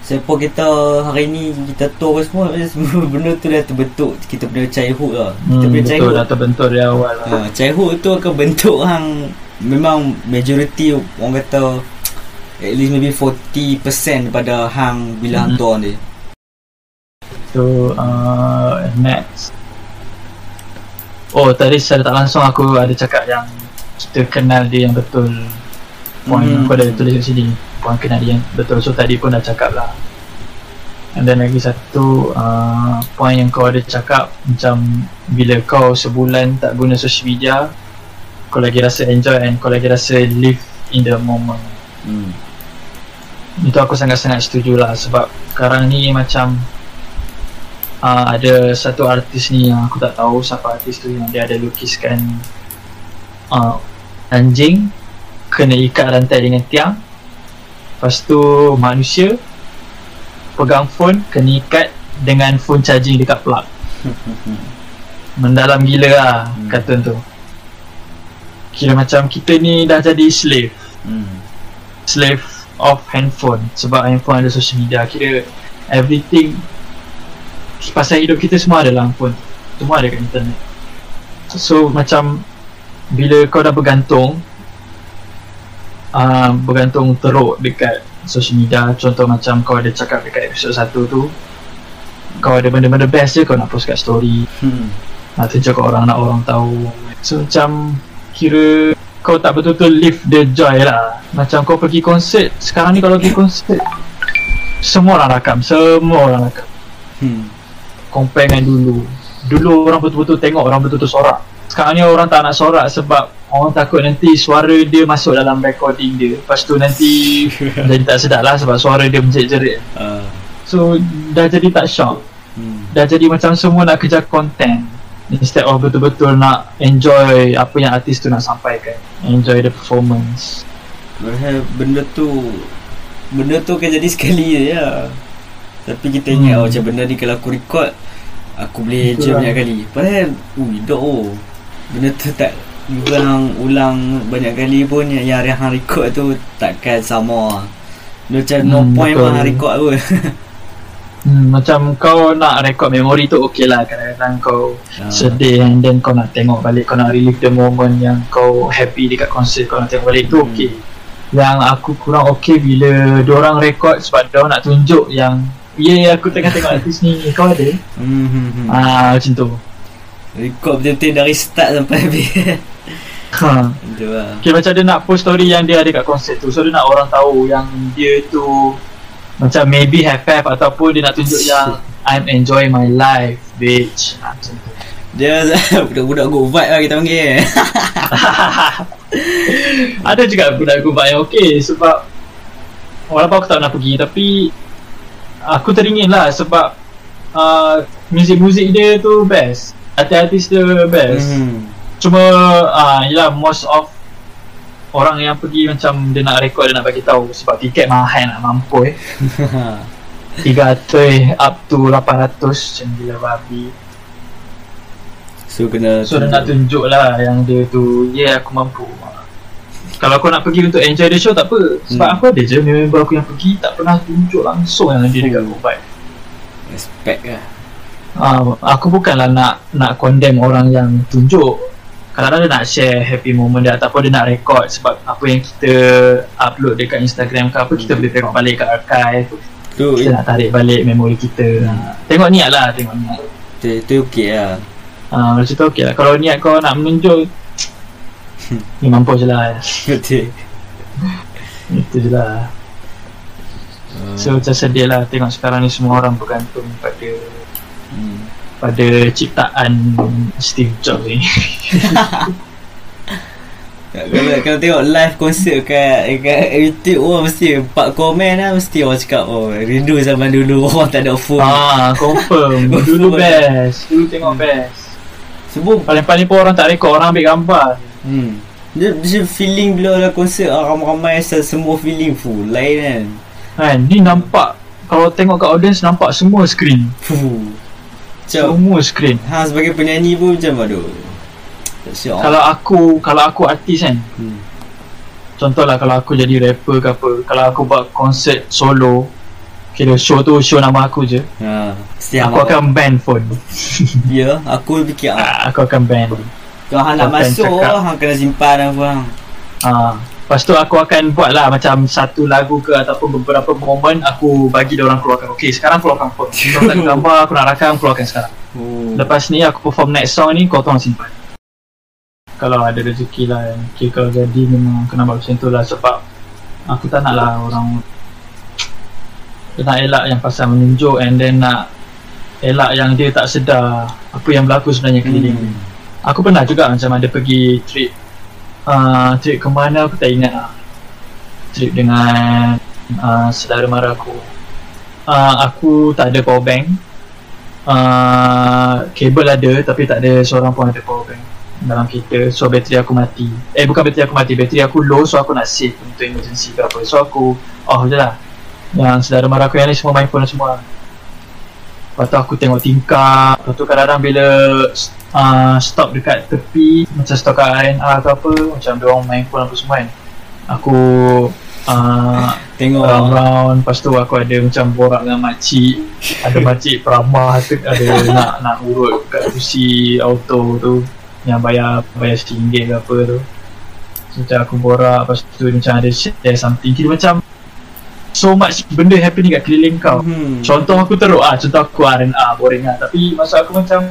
siapa kita hari ni kita tahu semua semua benda tu dah terbentuk. Kita punya childhood lah. Kita hmm, punya Betul childhood dah terbentuk dari awal lah. Ha, childhood tu akan bentuk hang memang majority orang kata at least maybe 40% daripada hang bila hang Hmm. tua ni So uh, next. Oh tadi secara tak langsung aku ada cakap yang Kita kenal dia yang betul Point Hmm. aku ada tulis kat sini Dia yang betul. So tadi pun dah cakap lah. And then lagi satu uh, Point yang kau ada cakap Macam Bila kau sebulan tak guna social media Kau lagi rasa enjoy And kau lagi rasa live in the moment. Hmm. Itu aku sangat-sangat setuju lah Sebab sekarang ni macam uh, Ada satu artis ni yang aku tak tahu siapa artis tu Yang dia ada lukiskan uh, Anjing Kena ikat rantai dengan tiang Lepas tu manusia Pegang phone Kena ikat dengan phone charging dekat plug. Mendalam gila lah Hmm. cartoon tu. Kira macam kita ni dah jadi slave. Hmm. slave of handphone. Sebab handphone ada social media. Kira everything pasal hidup kita semua ada dalam phone. Semua ada kat internet. So macam bila kau dah bergantung uh, bergantung teruk dekat social media. Contoh macam kau ada cakap dekat episod 1 tu kau ada benda-benda best je kau nak post kat story. Hmm. nak tunjuk kat orang nak orang tahu. So macam kira kau tak betul-betul live the joy lah. Macam kau pergi konsert sekarang ni kalau pergi konsert semua orang rakam semua orang rakam. Hmm. compare dengan dulu. Dulu orang betul-betul tengok orang betul-betul sorak sekarang ni orang tak nak sorak sebab orang takut nanti suara dia masuk dalam recording dia lepas tu nanti jadi tak sedap lah sebab suara dia menjerit-jerit Ah. so dah jadi tak shock Hmm. dah jadi macam semua nak kejar content instead of betul-betul nak enjoy apa yang artis tu nak sampaikan enjoy the performance Padahal benda tu Benda tu kan jadi sekali je ya. Tapi kita ingat Hmm. oh, macam benda ni kalau aku record Aku boleh Betul je lah. banyak kali Padahal Ui dok oh Benda tu tak Ulang Ulang banyak kali pun Yang, yang hang record tu Takkan sama Dia macam no Hmm, point betul. pun hang record pun hmm, macam kau nak record memori tu okey lah kadang-kadang kau Ah. sedih and then kau nak tengok balik kau nak relive the moment yang kau happy dekat konsert kau nak tengok balik tu Hmm. okey yang aku kurang okey bila orang record sebab diorang nak tunjuk yang Ya yeah, aku tengah tengok artis ni Kau ada? hmm, hmm, hmm. Ah macam tu Record betul-betul dari start sampai habis. Ha. Itu lah. Okay macam dia nak post story yang dia ada kat konsert tu So dia nak orang tahu yang dia tu Macam maybe have have Ataupun dia nak tunjuk yang I'm enjoying my life bitch. Ha, Macam tu. Dia budak-budak good vibe lah kita panggil. Ada juga budak gubak yang okay Sebab Walaupun aku tak nak pergi Tapi Aku teringin lah sebab uh, Muzik-muzik dia tu best Artis-artis dia best. Hmm. Cuma uh, Yelah most of Orang yang pergi macam Dia nak record Dia nak bagi tahu. Sebab tiket mahal nak mampu eh. 300 up to 800 Macam gila babi. So kena So dia nak tunjuk lah Yang dia tu Yeah aku mampu. Kalau kau nak pergi untuk enjoy the show tak apa. Sebab Hmm. aku ada je member aku yang pergi Tak pernah tunjuk langsung yang dia dekat Mumbai. Respect lah uh, Aku bukanlah nak Nak condemn orang yang tunjuk kadang-kadang dia nak share happy moment dia ataupun dia nak record sebab apa yang kita upload dekat Instagram ke apa kita boleh tengok balik kat archive Tu kita nak tarik balik memori kita ha. tengok niat lah tengok niat tu, tu okey lah. ha, macam tu okey lah kalau niat kau nak menunjuk ni mampus je lah Betul. itu je lah Uh, so macam sedih lah tengok sekarang ni semua orang bergantung pada hmm. Pada ciptaan Steve Jobs ni. Kalau, kalau tengok live konsert kat, kat YouTube orang mesti empat komen lah mesti orang cakap oh rindu zaman dulu. Orang tak ada phone. ah confirm. Dulu best. Dulu tengok best. Sebab paling-paling pun orang tak rekod orang ambil gambar. Hmm. Dia, dia feeling bila ada konsert ah, ramai-ramai se- semua feeling full lain kan. kan? Ni nampak kalau tengok kat audience nampak semua screen. Fuh. Macam semua screen. Ha sebagai penyanyi pun macam aduh. Tak siap. kalau aku kalau aku artis kan. Hmm. contohlah kalau aku jadi rapper ke apa kalau aku buat konsert solo kira show tu show nama aku je. Ha, aku akan ban phone. Ya, aku fikir ah, Ah, aku akan ban. Kalau hang nak masuk hang kena simpan apa hang. Ah, Lepas tu aku akan buat lah macam satu lagu ke ataupun beberapa momen aku bagi dia orang keluarkan. Okay, sekarang keluarkan phone. Kau tak gambar, aku nak rakam, keluarkan sekarang. Oh. Lepas ni aku perform next song ni, kau tolong simpan. Kalau ada rezeki lah, okay, kalau jadi memang kena buat macam tu lah sebab aku tak nak lah orang dia nak elak yang pasal menunjuk and then nak elak yang dia tak sedar apa yang berlaku sebenarnya keliling Hmm. dia. Aku pernah juga macam ada pergi trip uh, Trip ke mana aku tak ingat lah. Trip dengan uh, saudara mara aku. Uh, Aku tak ada power bank. Kabel ada tapi tak ada seorang pun ada power bank Dalam kereta. So bateri aku mati. Eh bukan bateri aku mati, bateri aku low so aku nak save untuk emergency ke apa. So aku off je lah. Yang saudara mara aku yang ni semua main phone semua. Lepas tu aku tengok tingkap. Lepas tu kadang-kadang bila uh, stop dekat tepi Macam stop kat RNR ke apa Macam dia orang main phone apa semua kan. Aku uh, Tengok. round-round Lepas tu aku ada macam borak dengan makcik. Ada makcik peramah tu Ada nak nak urut kat kursi auto tu Yang bayar bayar RM1 ke apa tu. So, Macam aku borak Lepas tu macam ada share something. Kira macam So much benda happening kat keliling kau. Hmm. Contoh aku teruk ah, contoh aku R&R boring lah. Tapi maksud aku macam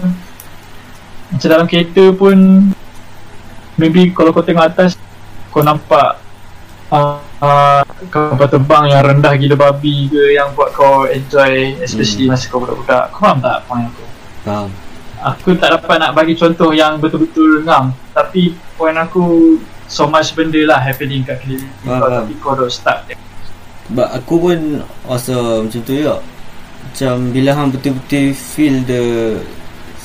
Macam dalam kereta pun Maybe kalau kau tengok atas Kau nampak uh, uh, Kapal terbang yang rendah gila babi ke Yang buat kau enjoy Especially Hmm. masa kau budak-budak Kau faham tak point aku? Faham. Aku tak dapat nak bagi contoh yang betul-betul ngam Tapi point aku So much benda lah happening kat keliling Faham, kau. Tapi kau dah stuck Sebab aku pun rasa macam tu juga. Macam bila hang betul-betul feel the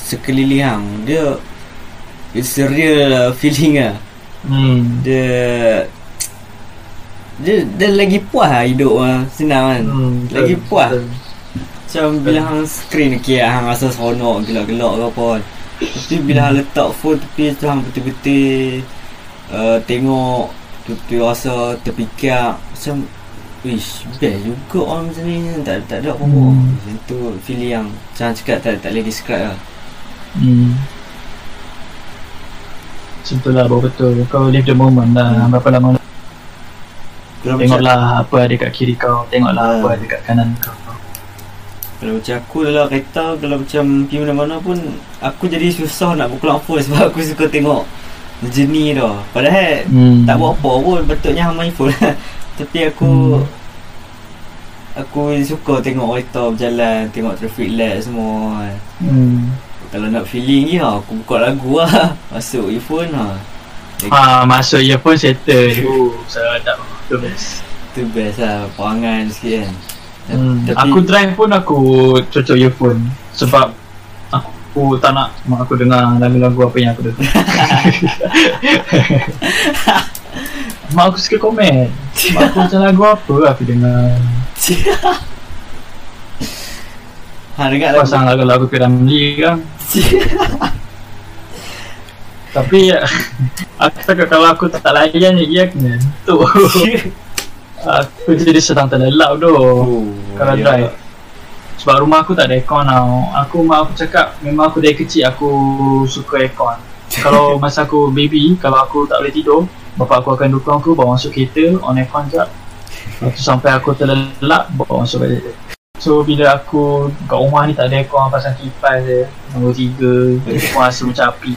sekeliling hang, dia it's a real feeling lah. Hmm. Dia dia, dia lagi puas lah hidup lah Senang kan? Hmm, Lagi betul, puas. betul. Macam bila hang screen okay, hang rasa seronok gelak-gelak ke apa kan? Tapi bila hang letak phone tepi tu hang betul-betul uh, Tengok Betul-betul rasa terfikir. Macam Wish best juga orang macam ni. Tak, tak ada apa-apa. Hmm. Macam tu feeling yang Macam cakap tak, tak boleh describe lah Hmm. Macam tu lah baru betul Kau live the moment lah Hmm. Berapa lama Kalau macam, Tengoklah apa ada kat kiri kau Tengoklah Hmm. apa ada kat kanan kau kalau macam aku dalam kereta Kalau macam pergi mana-mana pun Aku jadi susah nak buka phone Sebab aku suka tengok Journey tu Padahal hmm. Tak buat apa pun Betulnya hang main phone Tapi aku Hmm. Aku suka tengok kereta berjalan Tengok traffic light semua hmm. Kalau nak feeling ni ha, Aku buka lagu lah. Masuk earphone ha. ha, Masuk earphone settle. Oh sedap Tu best. Tu best lah Perangan sikit kan. Hmm. Aku drive pun aku cocok earphone. Sebab Aku tak nak mak aku dengar lagu-lagu apa yang aku dengar. Mak aku suka komen. Mak aku macam lagu apa lah aku dengar? Ha dengar lagu. Pasang lagu-lagu Piramli kan Tapi Aku takut kalau aku tak layan Dia kena tu Aku jadi sedang terlelap tu Oh, Kalau ya. drive. Sebab rumah aku tak ada aircon tau. Aku mak aku cakap Memang aku dari kecil aku suka aircon. Kalau masa aku baby Kalau aku tak boleh tidur Bapak aku akan dukung aku Bawa masuk kereta On aircon sekejap. Lepas sampai aku terlelap Bawa masuk balik So bila aku kat rumah ni tak ada aircon Pasang kipas je Nombor tiga Rasa macam api.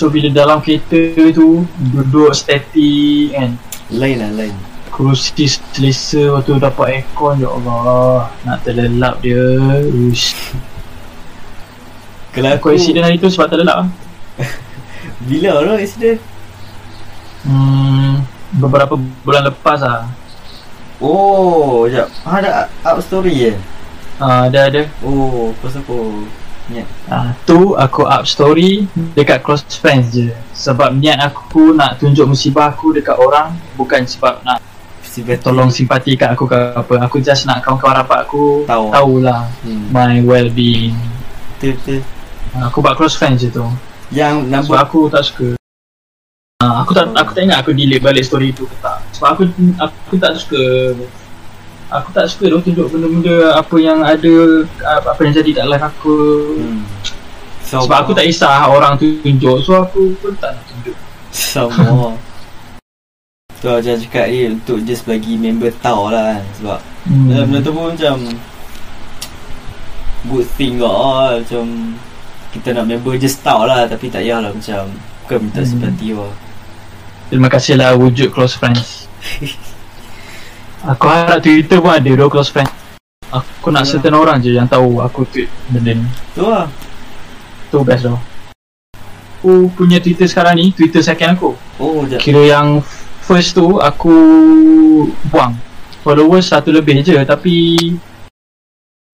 So bila dalam kereta tu Duduk static kan. Lain lah lain. Kerusi selesa Lepas tu dapat aircon Ya Allah Nak terlelap dia. Uish. Kalau Aku aku accident hari tu sebab terlelap. Lah. Bila lah accident? Hmm, beberapa bulan lepas lah Oh Sekejap. Ha ada up story je? Uh, Ada ada. Oh Pas aku Ingat uh, Tu aku up story Dekat close friends je. Sebab niat aku nak tunjuk musibah aku dekat orang Bukan sebab nak Si betul tolong simpati kat aku ke apa. Aku just nak kawan-kawan rapat aku Tahu. Tahulah hmm. my well-being. Betul betul. Uh, Aku buat close friends je tu. Yang Sebab number aku tak suka uh, Aku tak aku tak ingat aku delete balik story tu ke tak Sebab aku aku tak suka Aku tak suka tu tunjuk benda-benda apa yang ada Apa yang jadi kat live aku hmm. so, Sebab aku tak kisah orang tu tunjuk So aku pun tak nak tunjuk Sama Tu lah macam cakap ni Untuk just bagi member tahu lah kan Sebab hmm. hmm. benda tu pun macam Good thing kot lah Macam Kita nak member just tahu lah Tapi tak payahlah macam Bukan minta Hmm. simpati lah Terima kasih lah wujud close friends. Aku harap Twitter pun ada dua close friends. Aku nak certain orang je yang tahu aku tweet benda ni. Tu lah. Tu best tau Aku punya Twitter sekarang ni Twitter second aku. Oh sekejap. Kira yang first tu aku buang. Followers satu lebih je tapi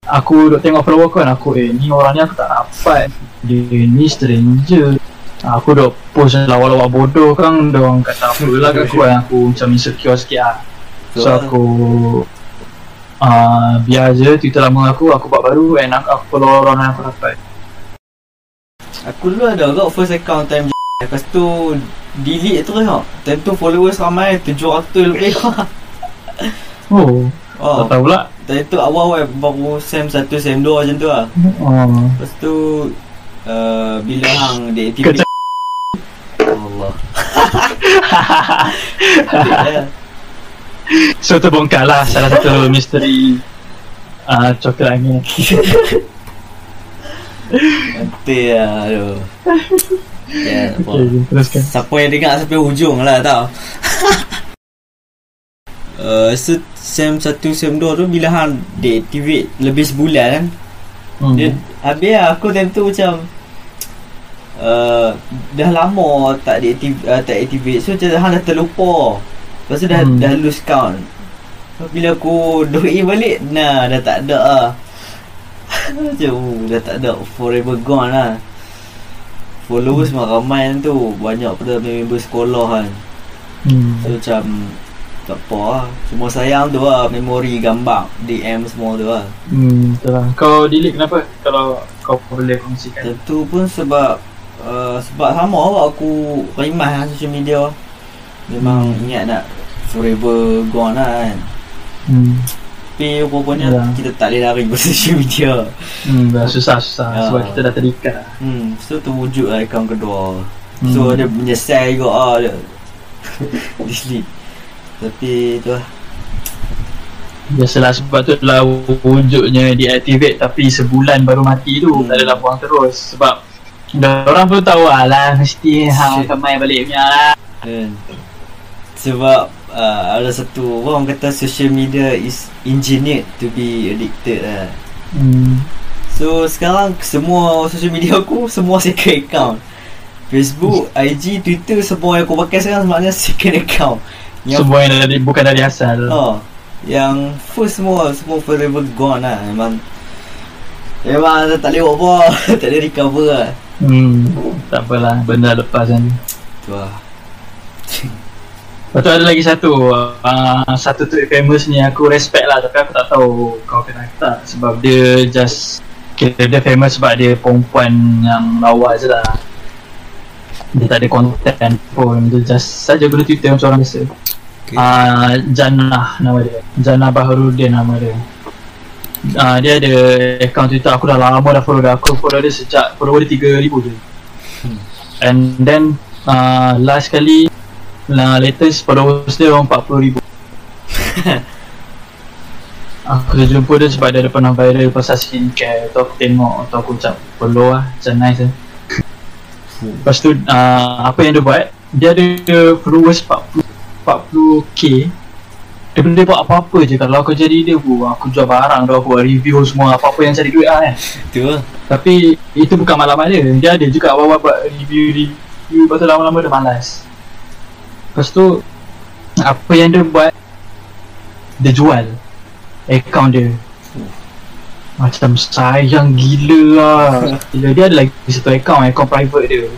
Aku duk tengok follower aku kan aku eh ni orang ni aku tak dapat. Dia ni stranger Aku duk post lawak-lawak bodoh kan Dia orang kata apa lah kat aku kan Aku macam insecure sikit lah. So aku uh, Biar je Twitter lama aku Aku buat baru And aku, aku follow orang yang aku dapat. Aku dulu ada kot first account time Lepas tu Delete tu tengok Time tu followers ramai 700 lebih. Oh, Oh. tak tahu pula. Time tu awal-awal Baru sem 1 sem 2 macam tu lah. Oh. Lepas tu uh, Bila hang deactivate Allah Adik So terbongkar lah salah satu misteri uh, coklat angin Nanti lah Aduh apa? Okay, teruskan. Siapa yang dengar sampai hujung lah tau. Uh, so Sem 1, Sem 2 tu Bila hang deactivate Lebih sebulan kan? Hmm. Dia Habis lah aku time tu macam uh, Dah lama tak deactivate, uh, tak activate So macam hang dah terlupa Lepas tu dah, Hmm. dah lose count So, Bila aku doi balik Nah dah tak ada lah Macam oh, dah tak ada Forever gone lah Followers hmm. ramai tu Banyak pada member sekolah kan Hmm. So macam Tak apa lah Cuma sayang tu lah Memori gambar DM semua tu lah Hmm, betul lah. Kau delete kenapa? Kalau kau boleh kongsikan. Tentu pun sebab uh, Sebab sama lah aku Rimas lah social media Memang Hmm. ingat nak Forever gone lah kan Hmm. Tapi rupanya Ya. kita tak boleh lari ke social media Hmm, dah susah susah Ya. sebab kita dah terikat. lah. Hmm So tu wujud lah akaun kedua Hmm. So dia menyesal juga ah dia Delete Tapi tu lah Biasalah sebab tu lah wujudnya deactivate tapi sebulan baru mati tu Hmm. tak adalah buang terus sebab dah orang pun tahu lah lah mesti hang akan main balik punya lah. kan Sebab uh, ada satu orang kata social media is engineered to be addicted lah Hmm. So sekarang semua social media aku semua second account Facebook, IG, Twitter semua yang aku pakai sekarang sebenarnya second account Yang Semua yang dari, bukan dari asal. oh, Yang first semua Semua forever gone lah Memang Memang tak boleh buat apa Tak boleh recover lah Hmm. Tak apalah benda lepas kan. Tu lah Lepas tu ada lagi satu. Uh, Satu tweet famous ni aku respect lah Tapi aku tak tahu kau kenal ke tak. Sebab dia just Kira dia famous sebab dia perempuan yang lawa je lah. Dia tak ada content pun Dia just saja guna Twitter macam orang biasa. Okay. uh, Jannah nama dia. Jannah Baharudin nama dia uh, Dia ada account Twitter aku dah lama dah follow dia. Aku follow dia sejak follower dia 3000 je. And then uh, last kali uh, latest followers dia orang 40,000 Aku dah jumpa dia sebab dia ada pernah viral pasal skincare. Tu aku tengok tu aku macam follow lah macam nice lah. Lepas tu uh, apa yang dia buat? Dia ada followers 40 40k dia benda buat apa-apa je. Kalau aku jadi dia aku, aku jual barang tu aku buat review semua apa-apa yang cari duit lah kan. Tu tapi itu bukan malam dia. Dia ada juga awal buat review review lepas tu lama-lama dia malas. Lepas tu apa yang dia buat dia jual account dia. Macam sayang gila lah. Gila. Dia ada lagi satu account account private dia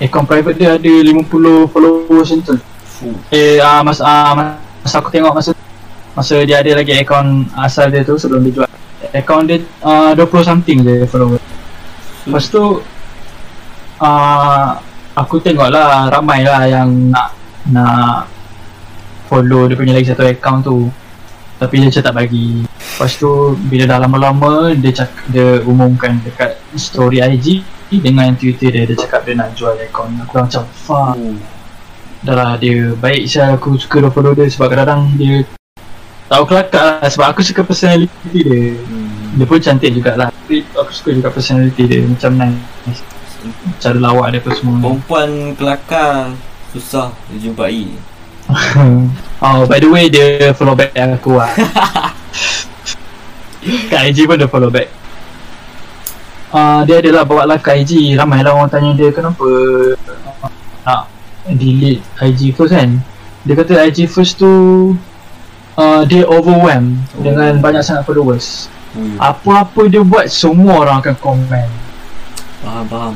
account private dia ada 50 followers macam tu. Eh, uh, masa, uh, masa aku tengok masa Masa dia ada lagi akaun asal dia tu sebelum dia jual. Akaun dia uh, 20 something je follower Lepas tu uh, Aku tengok lah ramai lah yang nak Nak Follow dia punya lagi satu akaun tu. Tapi dia macam tak bagi. Lepas tu bila dah lama-lama dia cak, dia umumkan dekat story IG Dengan Twitter dia, dia cakap dia nak jual akaun Aku macam fuck. Dah lah dia baik saya aku suka dia follow dia sebab kadang-kadang dia tahu kelakar lah sebab aku suka personality dia. Hmm. dia pun cantik jugalah tapi aku suka juga personality dia macam nice. Cara lawak dia apa semua. Perempuan kelakar Susah dijumpai. Oh by the way dia follow back aku lah. Kat IG pun dia follow back uh, dia adalah bawa lah kat IG ramai lah orang tanya dia kenapa nak delete IG first kan? Dia kata IG first tu uh, dia overwhelmed Oh. dengan banyak sangat followers. Hmm. apa-apa dia buat semua orang akan komen Faham faham.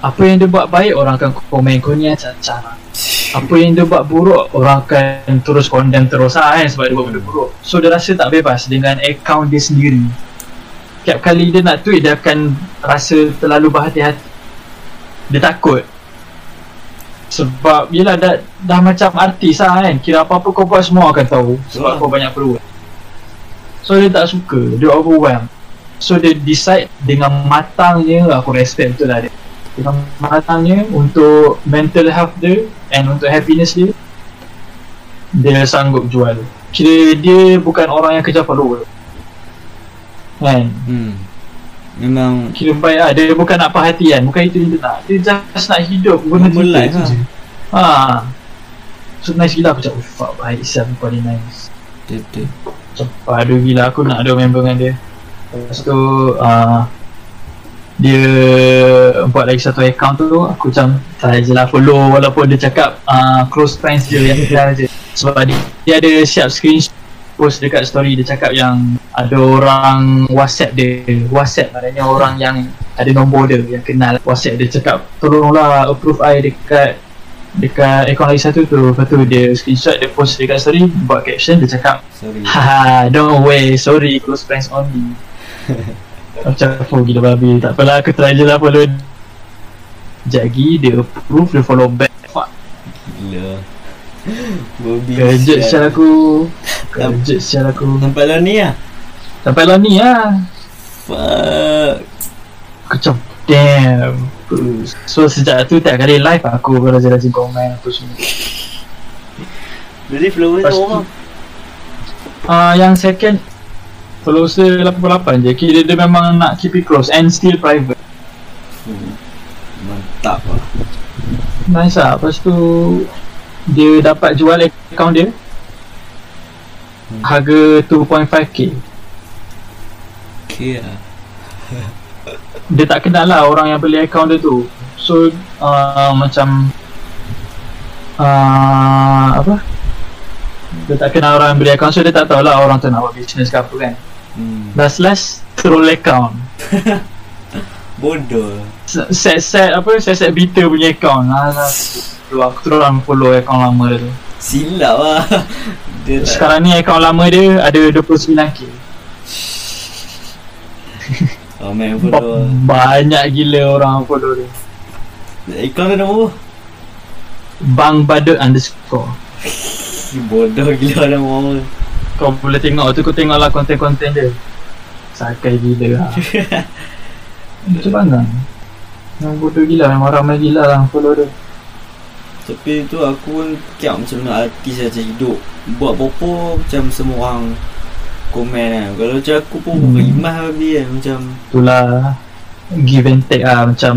Apa yang dia buat baik orang akan komen kau ni cacar apa yang dia buat buruk orang akan terus condemn terus lah kan? Sebab dia buat benda buruk. So dia rasa tak bebas dengan account dia sendiri setiap kali dia nak tweet dia akan rasa terlalu berhati-hati. Dia takut. Sebab yelah dah, dah macam artis lah kan kira apa-apa kau buat semua akan tahu. Sebab Betul. kau banyak perlu so dia tak suka. Dia overwhelmed. So dia decide dengan matangnya aku respect betul lah dia. Dengan matangnya untuk mental health dia and untuk happiness dia dia sanggup jual. Kira dia bukan orang yang kejar follower kan? Hmm. Memang kira baik lah dia bukan nak perhatian bukan itu yang dia nak dia just nak hidup guna Twitter life tu lah. je. Ha. So nice gila aku cakap oh fuck baik siap kau ni nice. Betul macam padu gila aku nak ada member dengan dia. Lepas tu uh, dia buat lagi satu account tu aku macam try je lah follow. Walaupun dia cakap uh, close friends dia yang kenal je sebab dia, dia ada siap screenshot post dekat story dia cakap yang ada orang whatsapp dia. Whatsapp maknanya orang yang ada nombor dia yang kenal whatsapp dia. Cakap tolonglah approve I dekat dekat account lagi satu tu. Lepas tu dia screenshot dia post dekat story buat caption dia cakap Sorry. Haha, don't way, sorry, close friends only. Macam apa gila babi, tak apalah aku try je lah follow. Lagi dia approve, dia follow back. Fuck, Gila Kejut sial. aku. Kejut sial aku. Sampai lah ni lah. Sampai lah ni lah. Fuck. Aku macam, damn. So sejak tu tiap kali live aku rajin-rajin komen apa semua. Jadi Lepas tu orang uh, Yang second Followers dia 88 je, kira dia memang nak keep it close and still private. Hmm. Mantap lah. Nice lah, lepas tu Dia dapat jual account dia. Hmm. Harga 2.5k Okay lah. Dia tak kenal lah orang yang beli account dia tu. So uh, macam uh, Apa? Dia tak kenal orang yang beli account So dia tak tahu lah orang tu nak buat business ke apa kan. Hmm. Last last Troll account Bodoh. Set-set apa Set-set beta punya account. Alah, tu Aku terus orang follow account lama dia. Tu Silap lah. Dia tak Sekarang ni account lama dia ada 29k Oh main Ba- follow Banyak gila orang follow dia. Iklan dia nama apa? Bang Badut underscore. Bodoh gila nama orang Kau boleh tengok tu kau tengok lah konten-konten dia. Sakai gila lah Macam mana? Yang bodoh gila Memang ramai gila lah Follow dia. Tapi tu aku pun Kiak macam mana artis macam hidup. Buat apa-apa Macam semua orang Komen kan. Kalau macam aku pun Hmm. Rimah habis kan Macam Itulah Give and take lah Macam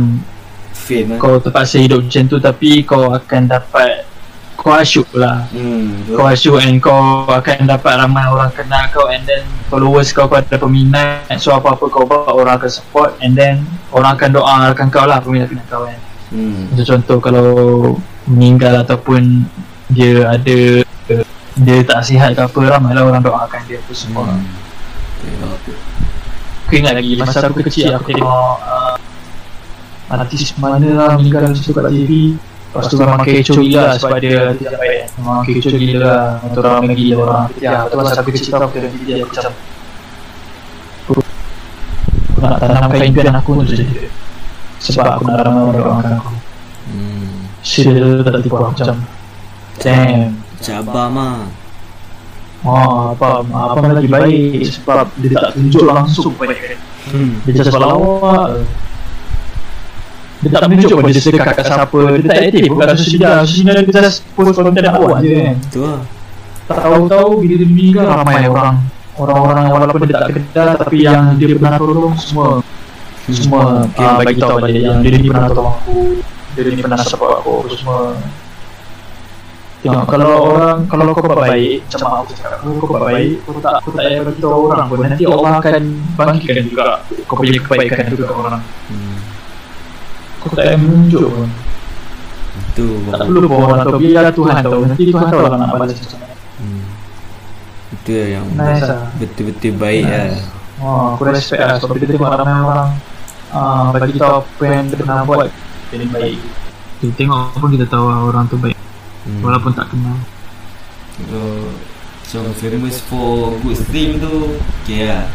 Fame kan. Kau terpaksa hidup macam tu Tapi kau akan dapat Kau asyuk lah. Hmm Kau asyuk and kau akan dapat ramai orang kenal kau And then followers kau kau ada peminat. So apa-apa kau buat orang akan support And then orang akan doakan kau lah peminat-peminat kau kan. Hmm. Macam contoh kalau meninggal ataupun dia ada dia tak sihat ke apa ramai lah orang doakan dia apa semua. Hmm. Aku ingat lagi masa aku kecil aku tengok uh, artis mana lah meninggal macam tu kat TV Lepas tu memang kecoh gila lah sebab dia tidak baik. Memang kecoh gila lah. Atau ramai gila orang Ya tu masa aku kecil tu aku tengok TV aku macam Aku nak tanamkan impian aku untuk jadi dia Sebab aku nak ramai orang doakan aku. Hmm. Serius tak tipu aku macam Damn. Cabar mah Oh, apa, apa lagi baik? Sebab dia tak tunjuk langsung banyak. Kan Hmm. Dia just lawak Dia tak menunjuk pun dia sedekah kat siapa Dia tak aktif pun kat social media Social media dia just post konten dakwah je kan? Tu lah Tak tahu-tahu bila dia meninggal ramai orang Orang-orang walaupun dia tak kenal Tapi yang dia pernah tolong semua. Semua uh, bagi tahu pada dia yang dia ni pernah tolong aku Dia ni pernah support aku apa semua. Tengok kalau orang Kalau kau buat baik Macam aku cakap Kalau kau buat baik Kau tak Kau tak payah bagi tahu orang pun. Nanti Allah akan Bangkitkan juga Kau punya kebaikan kat orang. Hmm Kau tak payah menunjuk pun. Tu Tak perlu pun orang tahu. Biar Tuhan tahu. Nanti Tuhan tahu lah nak balas macam mana. Hmm. Itu yang Nice lah. Betul-betul baik lah. Oh, aku respect lah sebab bila tengok ramai orang uh, bagi tahu apa yang dia pernah buat. Jadi baik. Kita tengok pun kita tahu lah orang tu baik. Hmm. walaupun tak kenal. Kalau Macam famous for good thing tu Okay lah.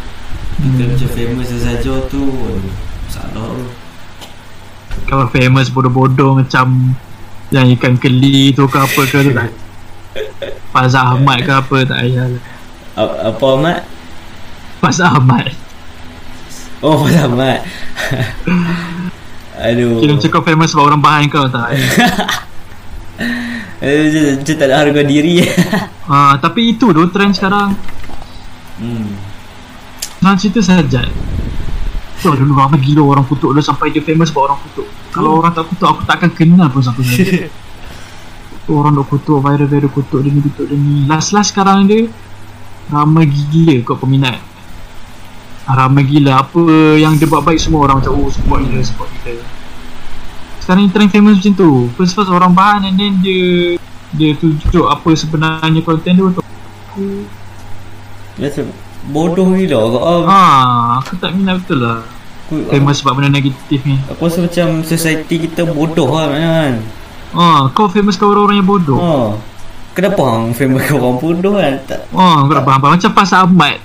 Kita Hmm. macam famous saja tu Salah tu Kalau famous bodoh-bodoh macam yang ikan keli tu ke apa ke tu tak. Faz Ahmad ke apa tak payah lah. Apa Ahmad? Faz Ahmad. Oh Faz Ahmad Aduh Kira macam kau famous sebab orang bahan kau tak. Eh, Macam tak ada harga diri Ah, tapi itu tu trend sekarang. hmm. Nak cerita saja. Tu dulu ramai gila orang kutuk dia sampai dia famous sebab orang kutuk. Kalau orang tak kutuk aku takkan kenal pun siapa dia. orang dok kutuk viral-viral kutuk dia ni kutuk dia ni. Last-last sekarang dia ramai gila kot peminat. Ah, Ramai gila apa yang dia buat baik semua orang macam oh support dia support kita. Sekarang trend famous macam tu. First first orang bahan and then dia dia tunjuk apa sebenarnya konten dia untuk Macam Bodoh gila kau ah. Ah, aku tak minat betul lah. Aku, Famous sebab benda negatif ni. aku rasa macam society kita bodoh lah kan Ah, kau famous kau orang-orang yang bodoh. Oh. Kenapa hang famous kau orang bodoh kan? Tak. Oh, kau dah faham-faham macam Pas Ahmad.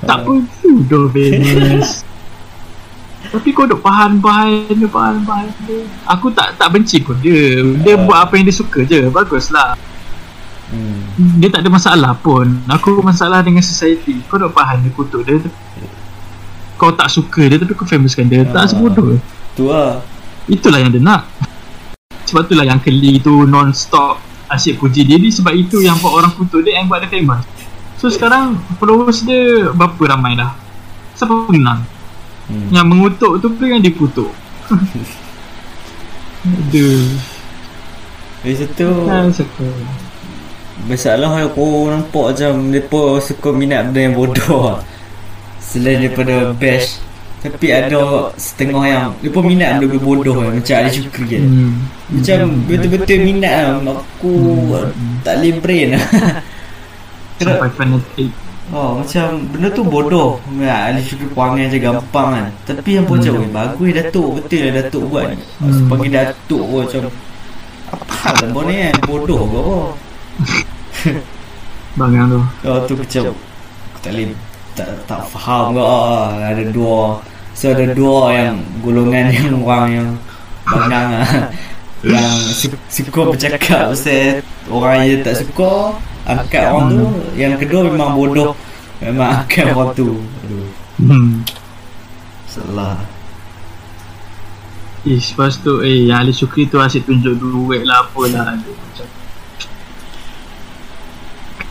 Tak Ah. pun bodoh famous. Tapi kau duk bahan-bahan dia, bahan-bahan dia. Aku tak tak benci pun dia. Dia Ah. buat apa yang dia suka je. Baguslah. Dia tak ada masalah pun. Aku masalah dengan society. Kau duk bahan dia kutuk dia. Kau tak suka dia tapi kau famouskan dia. Ah. Tak sebodoh. Tu lah. Itulah yang dia nak Sebab itulah yang Keli tu non-stop Asyik puji diri Sebab itu yang buat orang kutuk dia Yang buat dia famous So sekarang followers dia Berapa ramai dah Siapa kenal Hmm. Yang mengutuk tu pun yang dikutuk Aduh Dari situ suka Masalah aku nampak macam Mereka suka minat benda yang bodoh lah. Selain daripada bash Tapi ada setengah yang Mereka minat benda bodoh lah. Macam Ali Syukri kan hmm. Macam betul-betul minat lah Aku Hmm. tak boleh brain lah Sampai fanatic Oh macam benda tu bodoh ya, Ali Syukri perangai je gampang kan Tapi yang pun macam "Weh, Bagus Datuk Betul lah Datuk buat ni Hmm. Panggil Datuk pun macam Apa lah benda ni kan Bodoh ke apa Bang yang tu. Oh tu macam Aku tak boleh Tak, tak faham ke? Ah, Ada dua. So ada dua yang Golongan yang orang yang Bangang lah Yang su- suka bercakap Pasal Orang yang tak suka Angkat orang tu. Yang kedua memang bodoh. Memang angkat orang tu. Aduh. Hmm. Salah. Ish, lepas tu eh yang Ali Syukri tu asyik tunjuk duit lah apalah. Aduh, macam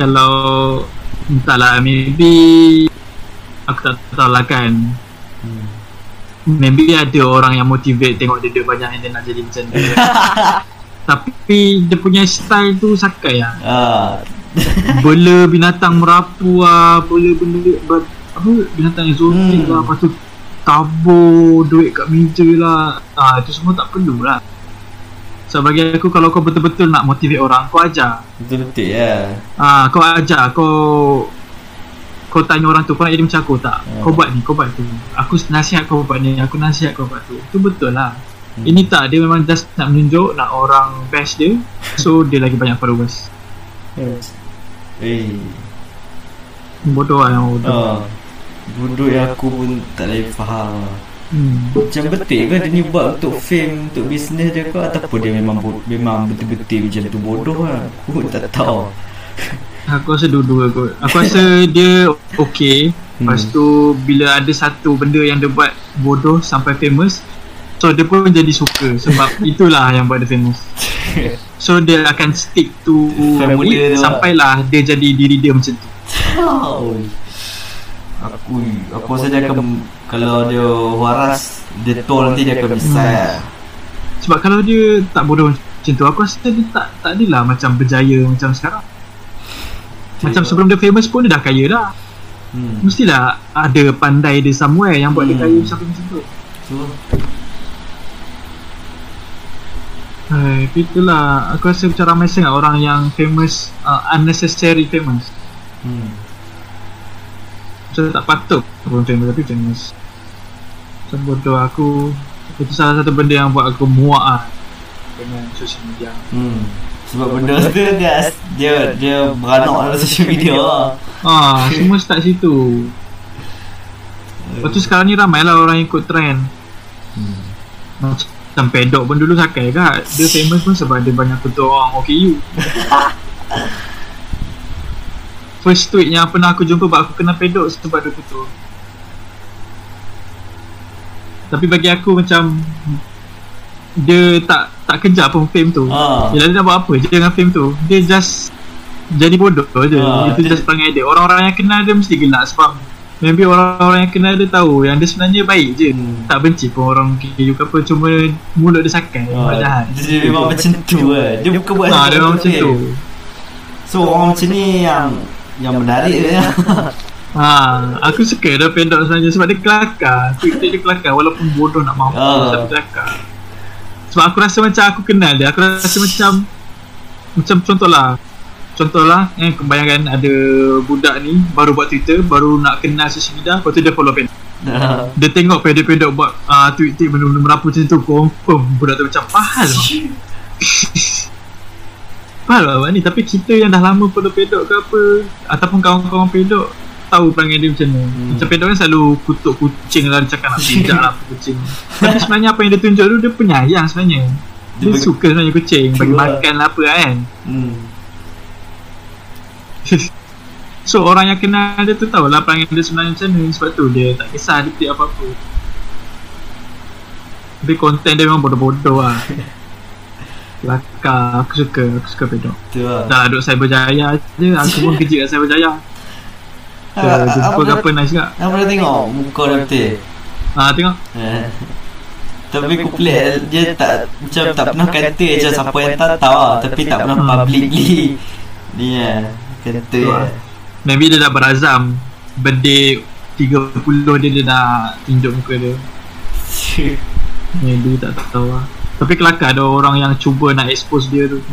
Kalau Entahlah maybe Aku tak tahu lah kan hmm. Maybe ada orang yang motivate tengok dia duit banyak and dia nak jadi macam dia Tapi dia punya style tu sakai lah ah. Bela binatang merapu lah Bela benda ber, Apa binatang exotic Hmm. lah Lepas tu tabur duit kat meja lah ah, Itu semua tak perlu lah So bagi aku kalau kau betul-betul nak motivate orang Kau ajar. Betul-betul ya. Ah, Kau ajar Kau Kau tanya orang tu Kau nak jadi macam aku tak? Hmm. Kau buat ni Kau buat tu. Aku nasihat kau buat ni Aku nasihat kau buat tu. Itu betul lah. Hmm. Ini tak Dia memang just nak menunjuk Nak orang best dia So dia lagi banyak followers. Eh Bodoh lah yang bodoh. Ah. Bodoh yang aku pun tak lagi faham hmm. Macam betul ke dia ni buat untuk fame Untuk bisnes dia ke? Ataupun dia memang bo- Memang betul-betul macam tu bodoh lah? Aku tak tahu. Aku rasa dua-dua kot. Aku rasa dia okay Lepas tu Bila ada satu benda yang dia buat Bodoh sampai famous So dia pun jadi suka Sebab itulah yang buat dia famous. So dia akan stick to it tu lah. Sampailah dia jadi diri dia macam tu. Aku Aku rasa dia akan Kalau dia waras Dia tol nanti dia akan bisa Sebab kalau dia tak bodoh macam tu Aku rasa dia tak tak adalah macam berjaya macam sekarang Macam sebelum dia famous pun dia dah kaya dah hmm. Mestilah ada pandai dia somewhere yang buat dia Hmm. kaya sampai macam tu So Hai, itulah aku rasa macam ramai sangat orang yang famous uh, unnecessary famous. hmm. Macam tak patut pun famous tapi famous. Macam bodoh aku itu salah satu benda yang buat aku muak ah dengan social media. hmm. Sebab benda tu dia Dia Dia beranak dalam social media lah Ah, semua start situ. Lepas tu sekarang ni ramai lah orang ikut trend. hmm. Macam pedok pun dulu sakai kat. Dia famous pun sebab dia banyak kutuk orang OKU. First tweet yang pernah aku jumpa buat aku kena pedok sebab dia kutuk. Tapi bagi aku macam dia tak tak kejar pun fame tu. Ah. Yelah dia nak buat apa je dengan fame tu. Dia just jadi bodoh je. Ah, Itu dia- just perangai dia. Orang-orang yang kenal dia mesti gelak sebab maybe orang-orang yang kenal dia tahu yang dia sebenarnya baik je. Hmm. Tak benci pun orang KU ke apa cuma mulut dia sakai. Ah, buat jahat. Dia memang macam tu lah Dia bukan buat dia memang untuk macam tu. So orang macam ni yang Yang menarik dia Ha, aku suka dia pendok sebenarnya sebab dia kelakar. Tweet dia kelakar walaupun bodoh nak mahu Ah. tapi kelakar. Sebab aku rasa macam aku kenal dia. Aku rasa macam macam contohlah. Contohlah eh kau bayangkan ada budak ni baru buat Twitter, baru nak kenal social media, lepas tu dia follow pendok. Dia tengok pendek-pendek buat uh, tweet-tweet benda-benda merapu macam tu confirm budak tu macam pahal. Faham lah ni Tapi kita yang dah lama pedok ke apa Ataupun kawan-kawan pedok Tahu perangai dia macam mana. Hmm. Macam pedok kan selalu kutuk kucing lah Dia cakap nak pijak lah kucing. Tapi sebenarnya apa yang dia tunjuk tu Dia penyayang sebenarnya. Dia, Dia suka sebenarnya kucing Bagi makan lah apa kan. Hmm. So orang yang kenal dia tu tahu lah perangai dia sebenarnya macam mana. Sebab tu dia tak kisah dia tweet apa-apa. Tapi konten dia memang bodoh-bodoh lah. Kelakar. Aku suka. Aku suka pedok Tu lah. Dah duduk Cyberjaya je Aku pun kerja kat Cyberjaya Uh, Jumpa apa apa nice juga Apa dah tengok? Muka dia betul Ah tengok. Eh. Tapi aku pelik Dia tak Macam tak pernah kata Macam siapa yang tak tahu lah Tapi tak pernah publicly. Ni lah Kata Tu lah. Maybe dia dah berazam. Birthday 30 dia, dia dah tunjuk muka dia. Maybe tak tahu lah. Tapi kelakar ada orang yang cuba nak expose dia tu.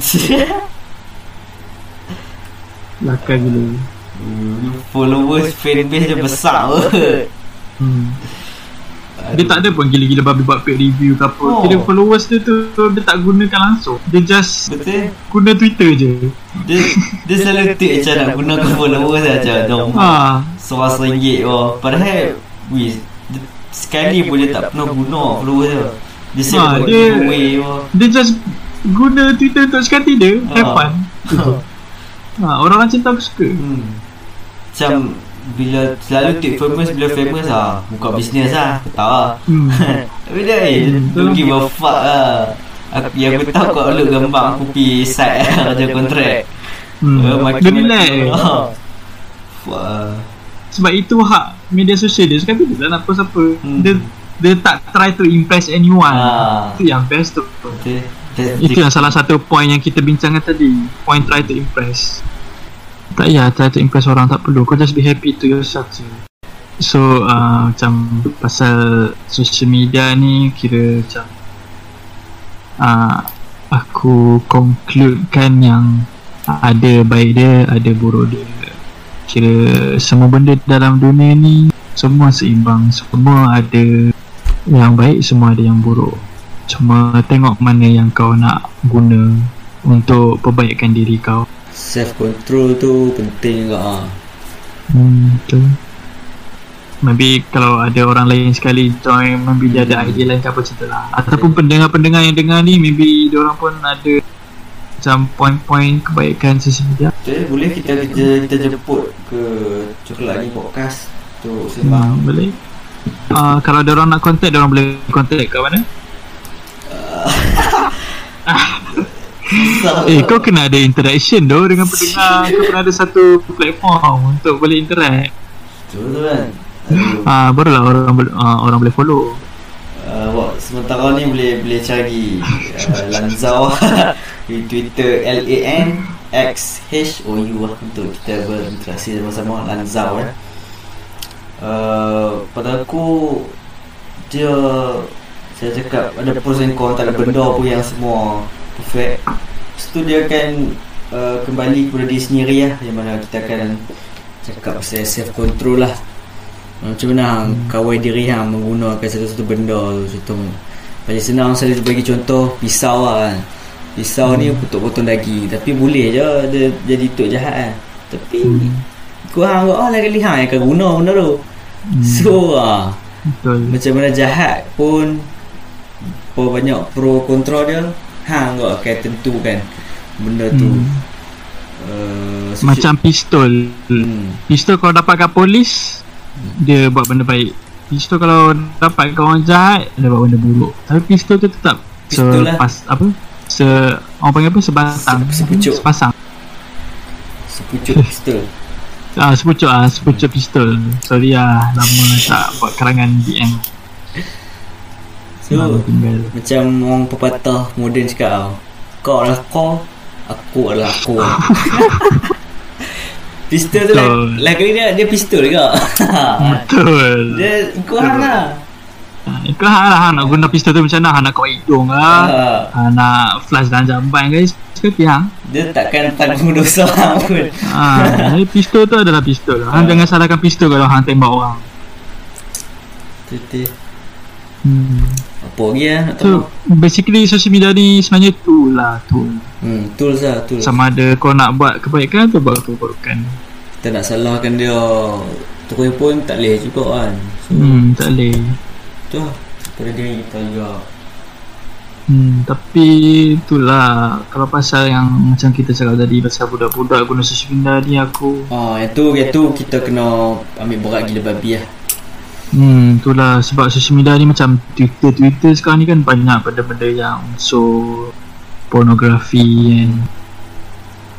Kelakar gila Followers fanbase dia besar hmm. Dia tak ada pun gila-gila babi buat paid review ke apa Oh. Kira followers dia tu Dia tak gunakan langsung Dia just Betul guna Twitter je Dia Dia selalu tik macam nak gunakan followers macam Dong Ha Seorang ringgit oh. Padahal Wih Sekali pun dia tak pernah guna followers dia Dia selalu Ha, buat dia- giveaway oh. Dia just guna Twitter untuk sekali dia Have Ah. fun Itu. ha, Orang macam tu aku suka hmm. Macam bila selalu tip famous bila famous lah buka bisnes lah aku tahu Hmm. tapi dia eh Hmm, don't give a fuck lah aku, yang aku tahu kau lu gambar aku pergi site lah kerja kontrak Hmm. Makin Dia. Ah. Fuck lah. Sebab itu hak media sosial dia Sekarang dia tak nak post apa Hmm. Dia dia tak try to impress anyone Ah. Itu yang best tu. Dia- Itu yang salah satu point yang kita bincangkan tadi Point try to impress Tak payah try to impress orang tak perlu. Kau just be happy to yourself je. So uh, macam pasal social media ni kira macam uh, Aku concludekan yang ada baik dia, ada buruk dia. Kira semua benda dalam dunia ni semua seimbang. Semua ada yang baik, semua ada yang buruk. Cuma tengok mana yang kau nak guna untuk perbaikan diri kau. Self control tu penting juga ah. Hmm, betul. Maybe kalau ada orang lain sekali join maybe dia ada idea lain ke apa cerita lah. Ataupun pendengar-pendengar yang dengar ni maybe dia orang pun ada macam point-point kebaikan social media. Betul, boleh kita kita, kita jemput ke Coklat ni podcast untuk sembang. Hmm, boleh. Uh, kalau ada orang nak contact, dia orang boleh contact kat mana? Eh, kau kena ada interaction doh dengan pendengar. kau kena ada satu platform untuk boleh interact. Betul tu kan. Ah, barulah orang boleh uh, orang boleh follow. Uh, wak, sementara ni boleh boleh cari uh, Lanzau di Twitter L A N X H O U lah untuk kita berinteraksi sama-sama Lanzau eh. Uh, pada aku dia saya cakap ada pros and cons tak ada benda pun yang semua perfect Lepas tu dia akan uh, kembali kepada diri sendiri lah yang mana kita akan cakap pasal self control lah. Macam mana hang kawal diri hang menggunakan satu-satu benda tu contoh paling senang saya bagi contoh pisau lah kan. Pisau ni potong-potong daging tapi boleh je dia jadi tuk jahat kan. Tapi Hmm. kau hang oh lagi kali hang yang akan guna benda tu. Hmm. so ah Betul. macam mana jahat pun apa banyak pro kontra dia hang kau akan tentukan benda tu Hmm. uh, Macam pistol. hmm. Pistol kalau dapat kat polis dia buat benda baik. Pistol kalau dapat kat orang jahat dia buat benda buruk. Tapi pistol tu tetap Pistol lah. sepas apa? Se orang panggil apa? Sebatang. Se- sepucuk. Sepasang. sepucuk pistol Ah, sepucuk ah, sepucuk pistol. Sorry ah, lama tak buat karangan DM. So tinggal. Macam orang pepatah moden cakap tau Kau adalah kau Aku adalah aku Pistol tu lah. Lah kali dia, dia pistol juga Betul. Dia ikut hang lah Ah, Kau hang lah hang nak guna pistol tu macam mana? Hang nak kau hidung lah. Ah, Hang nak flash dalam jamban guys. Hang. Dia takkan tanggung dosa hang pun Ah, jadi pistol tu adalah pistol. Hang Ah. jangan salahkan pistol kalau hang tembak orang. Betul Hmm. Apa lagi lah nak tahu So basically social media ni sebenarnya tool lah tool. Hmm, tools lah tools. Sama ada kau nak buat kebaikan atau buat keburukan. Kita nak salahkan dia. Terus pun tak boleh juga kan. So Hmm, tak boleh. tu lah. Pada diri kita juga Hmm, tapi itulah kalau pasal yang macam kita cakap tadi pasal budak-budak guna social media ni aku Ah, yang tu, yang tu kita kena ambil berat gila babi lah Hmm, itulah sebab social media ni macam Twitter Twitter sekarang ni kan banyak benda-benda yang unsur pornografi kan.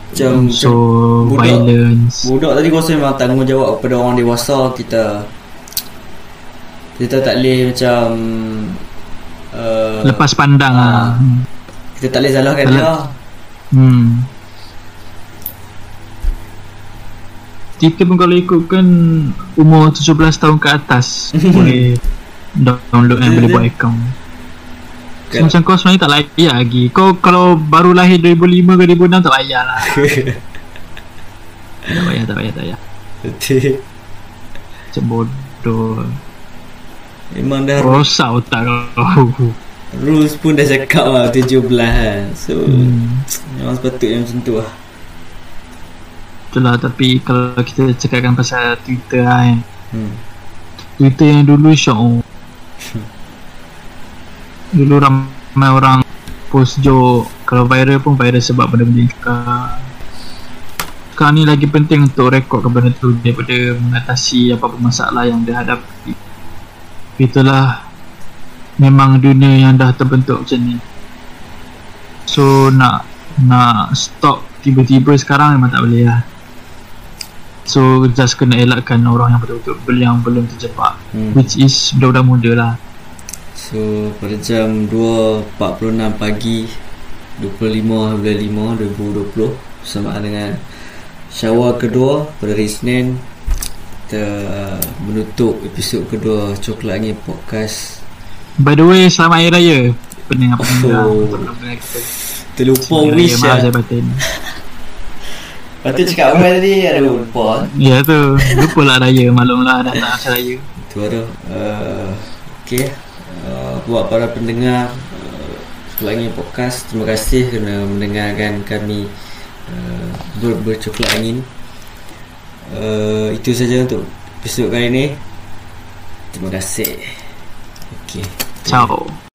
Macam, unsur budak- violence. Budak tadi rasa memang tanggungjawab kepada orang dewasa kita kita tak boleh macam uh, Lepas pandang Ah. ah. Hmm. kita tak boleh salahkan Salah. dia Hmm. Kita pun kalau ikutkan umur 17 tahun ke atas boleh download dan boleh buat account. So, Kan. macam kau sebenarnya tak layak lagi. Kau kalau baru lahir 2005 ke 2006 tak payah lah. tak payah, tak payah, tak payah. Betul. Macam bodoh. memang dah Rosak otak kau. rules pun dah cakap lah 17 kan so Hmm. memang sepatutnya macam tu lah Itulah tapi kalau kita cakapkan pasal Twitter kan. hmm. Twitter yang dulu syok. Dulu ramai orang post joke Kalau viral pun viral sebab benda-benda yang sekarang ni lagi penting untuk rekod benda tu daripada mengatasi apa-apa masalah yang dia hadapi itulah memang dunia yang dah terbentuk macam ni so nak nak stop tiba-tiba sekarang memang tak boleh lah so just kena elakkan orang yang betul-betul yang belum terjebak. Hmm. which is budak-budak muda lah. So pada jam 2.46 pagi 25 bulan 5 2020 Bersamaan dengan Syawal kedua pada hari Senin Kita uh, menutup episod kedua Coklat Angin Podcast. By the way selamat hari raya. Oh. pendengar untuk pendengar kita. Terlupa wish maaf lah saya batin Lepas tu cakap apa tadi Ada lupa. Ya tu. Lupa lah raya. Maklum lah dah tak asal raya. Itu ada. Uh, Okay uh, Buat para pendengar uh, Coklat Angin Podcast Terima kasih kerana mendengarkan kami uh, ber, Bercoklat Angin. Uh, Itu saja untuk episod kali ini Terima kasih. Okay ciao